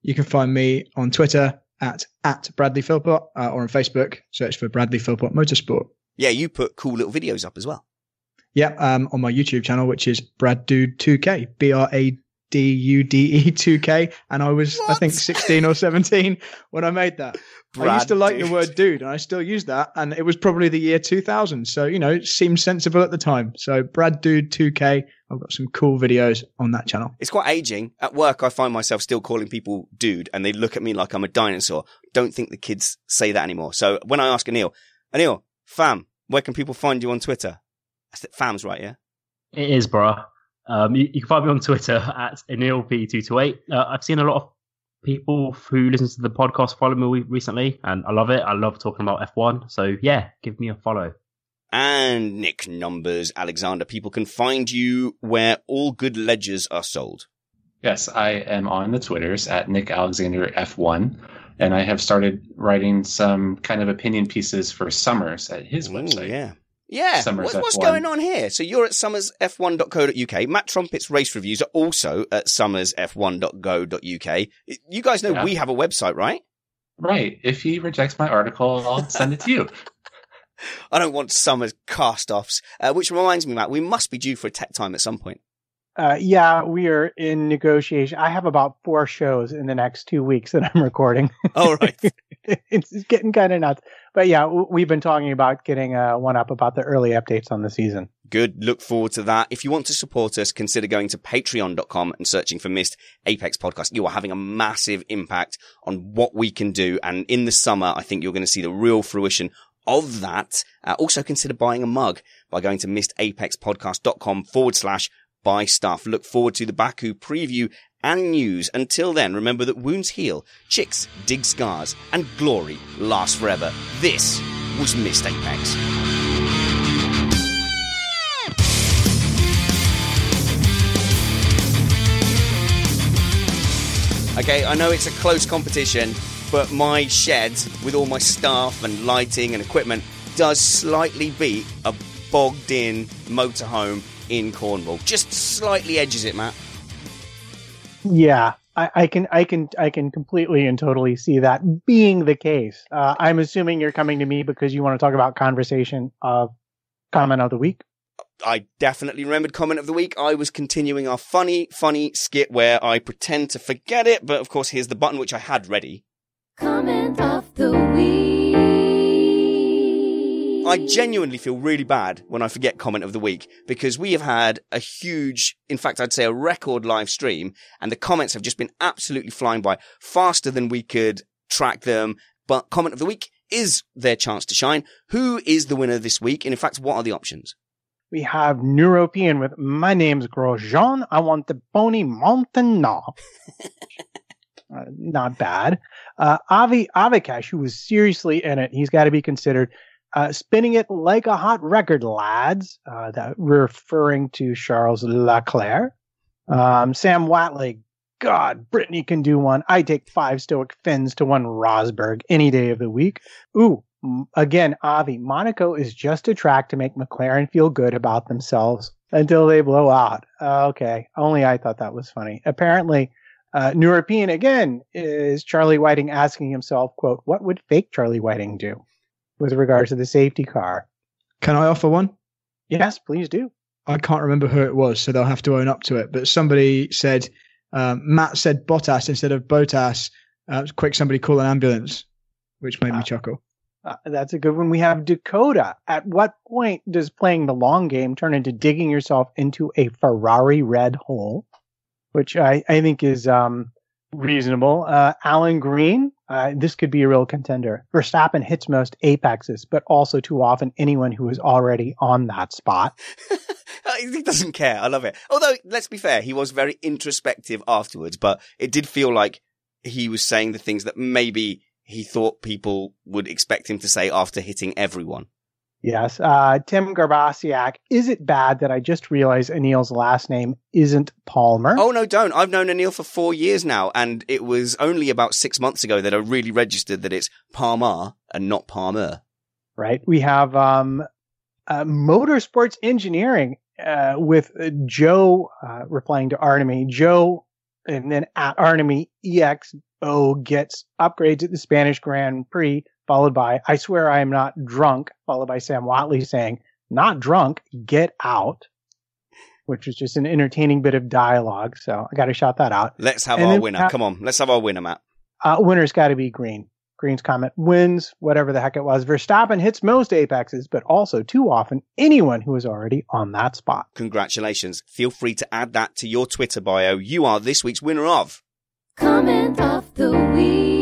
You can find me on Twitter at at Bradley Philpott uh, or on Facebook. Search for Bradley Philpott Motorsport. Yeah, you put cool little videos up as well. Yeah, um, on my YouTube channel, which is Brad Dude 2K, B R A D U D E 2K, and I was I think 16 or 17 when I made that. I used to like Brad the word dude, and I still use that, and it was probably the year 2000, so you know it seemed sensible at the time. So Brad Dude 2K, I've got some cool videos on that channel. It's quite aging. At work, I find myself still calling people dude and they look at me like I'm a dinosaur. Don't think the kids say that anymore. So when I ask Anil, Anil, fam, where can people find you on Twitter? That's it, fam's right, yeah? It is, bruh. Um, you, you can find me on Twitter at AnilP228. Uh, I've seen a lot of people who listen to the podcast follow me recently, and I love it. I love talking about F1. So, yeah, give me a follow. And Nick Numbers, Alexander, people can find you where all good ledgers are sold. Yes, I am on the Twitters at Nick Alexander F1, and I have started writing some kind of opinion pieces for Summers at his Ooh, website. yeah. Yeah, Summers what, what's F1. going on here? So you're at summersf1.co.uk. Matt Trumpet's race reviews are also at summersf1.co.uk. You guys know Yeah. we have a website, right? Right. If he rejects my article, I'll send it to you. [laughs] I don't want summer's cast-offs. Uh, which reminds me, Matt, we must be due for a tech time at some point. Uh, yeah, we are in negotiation. I have about four shows in the next two weeks that I'm recording. All right. it's, [laughs] it's getting kind of nuts. But yeah, we've been talking about getting uh, one up about the early updates on the season. Good. Look forward to that. If you want to support us, consider going to patreon.com and searching for Missed Apex Podcast. You are having a massive impact on what we can do. And in the summer, I think you're going to see the real fruition of that. Uh, also consider buying a mug by going to missedapexpodcast.com forward slash buy stuff. Look forward to the Baku preview and news. Until then, remember that wounds heal, chicks dig scars, and glory lasts forever. This was Missed Apex. Okay, I know it's a close competition, but my shed with all my staff and lighting and equipment does slightly beat a bogged in motorhome in Cornwall. Just slightly edges it, Matt. Yeah, I, I can, I can, I can completely and totally see that being the case. Uh, I'm assuming you're coming to me because you want to talk about conversation of comment of the week. I definitely remembered comment of the week. I was continuing our funny, funny skit where I pretend to forget it, but of course here's the button which I had ready. Comment of the week. I genuinely feel really bad when I forget comment of the week because we have had a huge, in fact, I'd say a record live stream and the comments have just been absolutely flying by faster than we could track them. But comment of the week is their chance to shine. Who is the winner this week? And in fact, what are the options? We have Neuropean with My name's Grosjean. I want the Pony Montana. [laughs] uh, not bad. Uh, Avi Avikash, who was seriously in it, he's got to be considered. Uh, spinning it like a hot record, lads. Uh, that referring to Charles Leclerc. Um, Sam Watley. God, Brittany can do one. I take five Stoic Finns to one Rosberg any day of the week. Ooh, again, Avi, Monaco is just a track to make McLaren feel good about themselves until they blow out. Okay, only I thought that was funny. Apparently, uh, European again is Charlie Whiting asking himself, "quote What would fake Charlie Whiting do with regards to the safety car?" Can I offer one? Yes, please do. I can't remember who it was, so they'll have to own up to it. But somebody said, um, Matt said Bottas instead of Botas. Uh, quick, somebody call an ambulance, which made me Ah. chuckle. Uh, that's a good one. We have Dakota. At what point does playing the long game turn into digging yourself into a Ferrari red hole? Which I, I think is um, reasonable. Uh, Alan Green, uh, this could be a real contender. Verstappen hits most apexes, but also too often anyone who is already on that spot. [laughs] he doesn't care. I love it. Although, let's be fair, he was very introspective afterwards, but it did feel like he was saying the things that maybe he thought people would expect him to say after hitting everyone. Yes. Uh, Tim Garbasiak, is it bad that I just realized Anil's last name isn't Palmer? Oh no, don't. I've known Anil for four years now, and it was only about six months ago that I really registered that it's Parmar and not Palmer. right? We have um, uh, motorsports engineering uh, with Joe uh, replying to Artemy. Joe, and then at Artemy EXO gets upgrades at the Spanish Grand Prix, followed by I swear I am not drunk, followed by Sam Watley saying, Not drunk, get out. Which is just an entertaining bit of dialogue. So I got to shout that out. Let's have And our winner. Come on, let's have our winner, Matt. Uh, winner's got to be Green. Green's comment wins, whatever the heck it was. Verstappen hits most apexes, but also too often anyone who is already on that spot. Congratulations. Feel free to add that to your Twitter bio. You are this week's winner of. Comment of the week.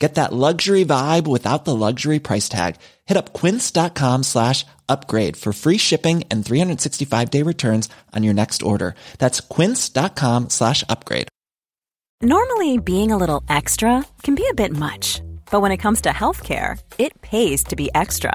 Get that luxury vibe without the luxury price tag. Hit up quince.com slash upgrade for free shipping and 365 day returns on your next order. That's quince.com slash upgrade. Normally, being a little extra can be a bit much, but when it comes to healthcare, it pays to be extra.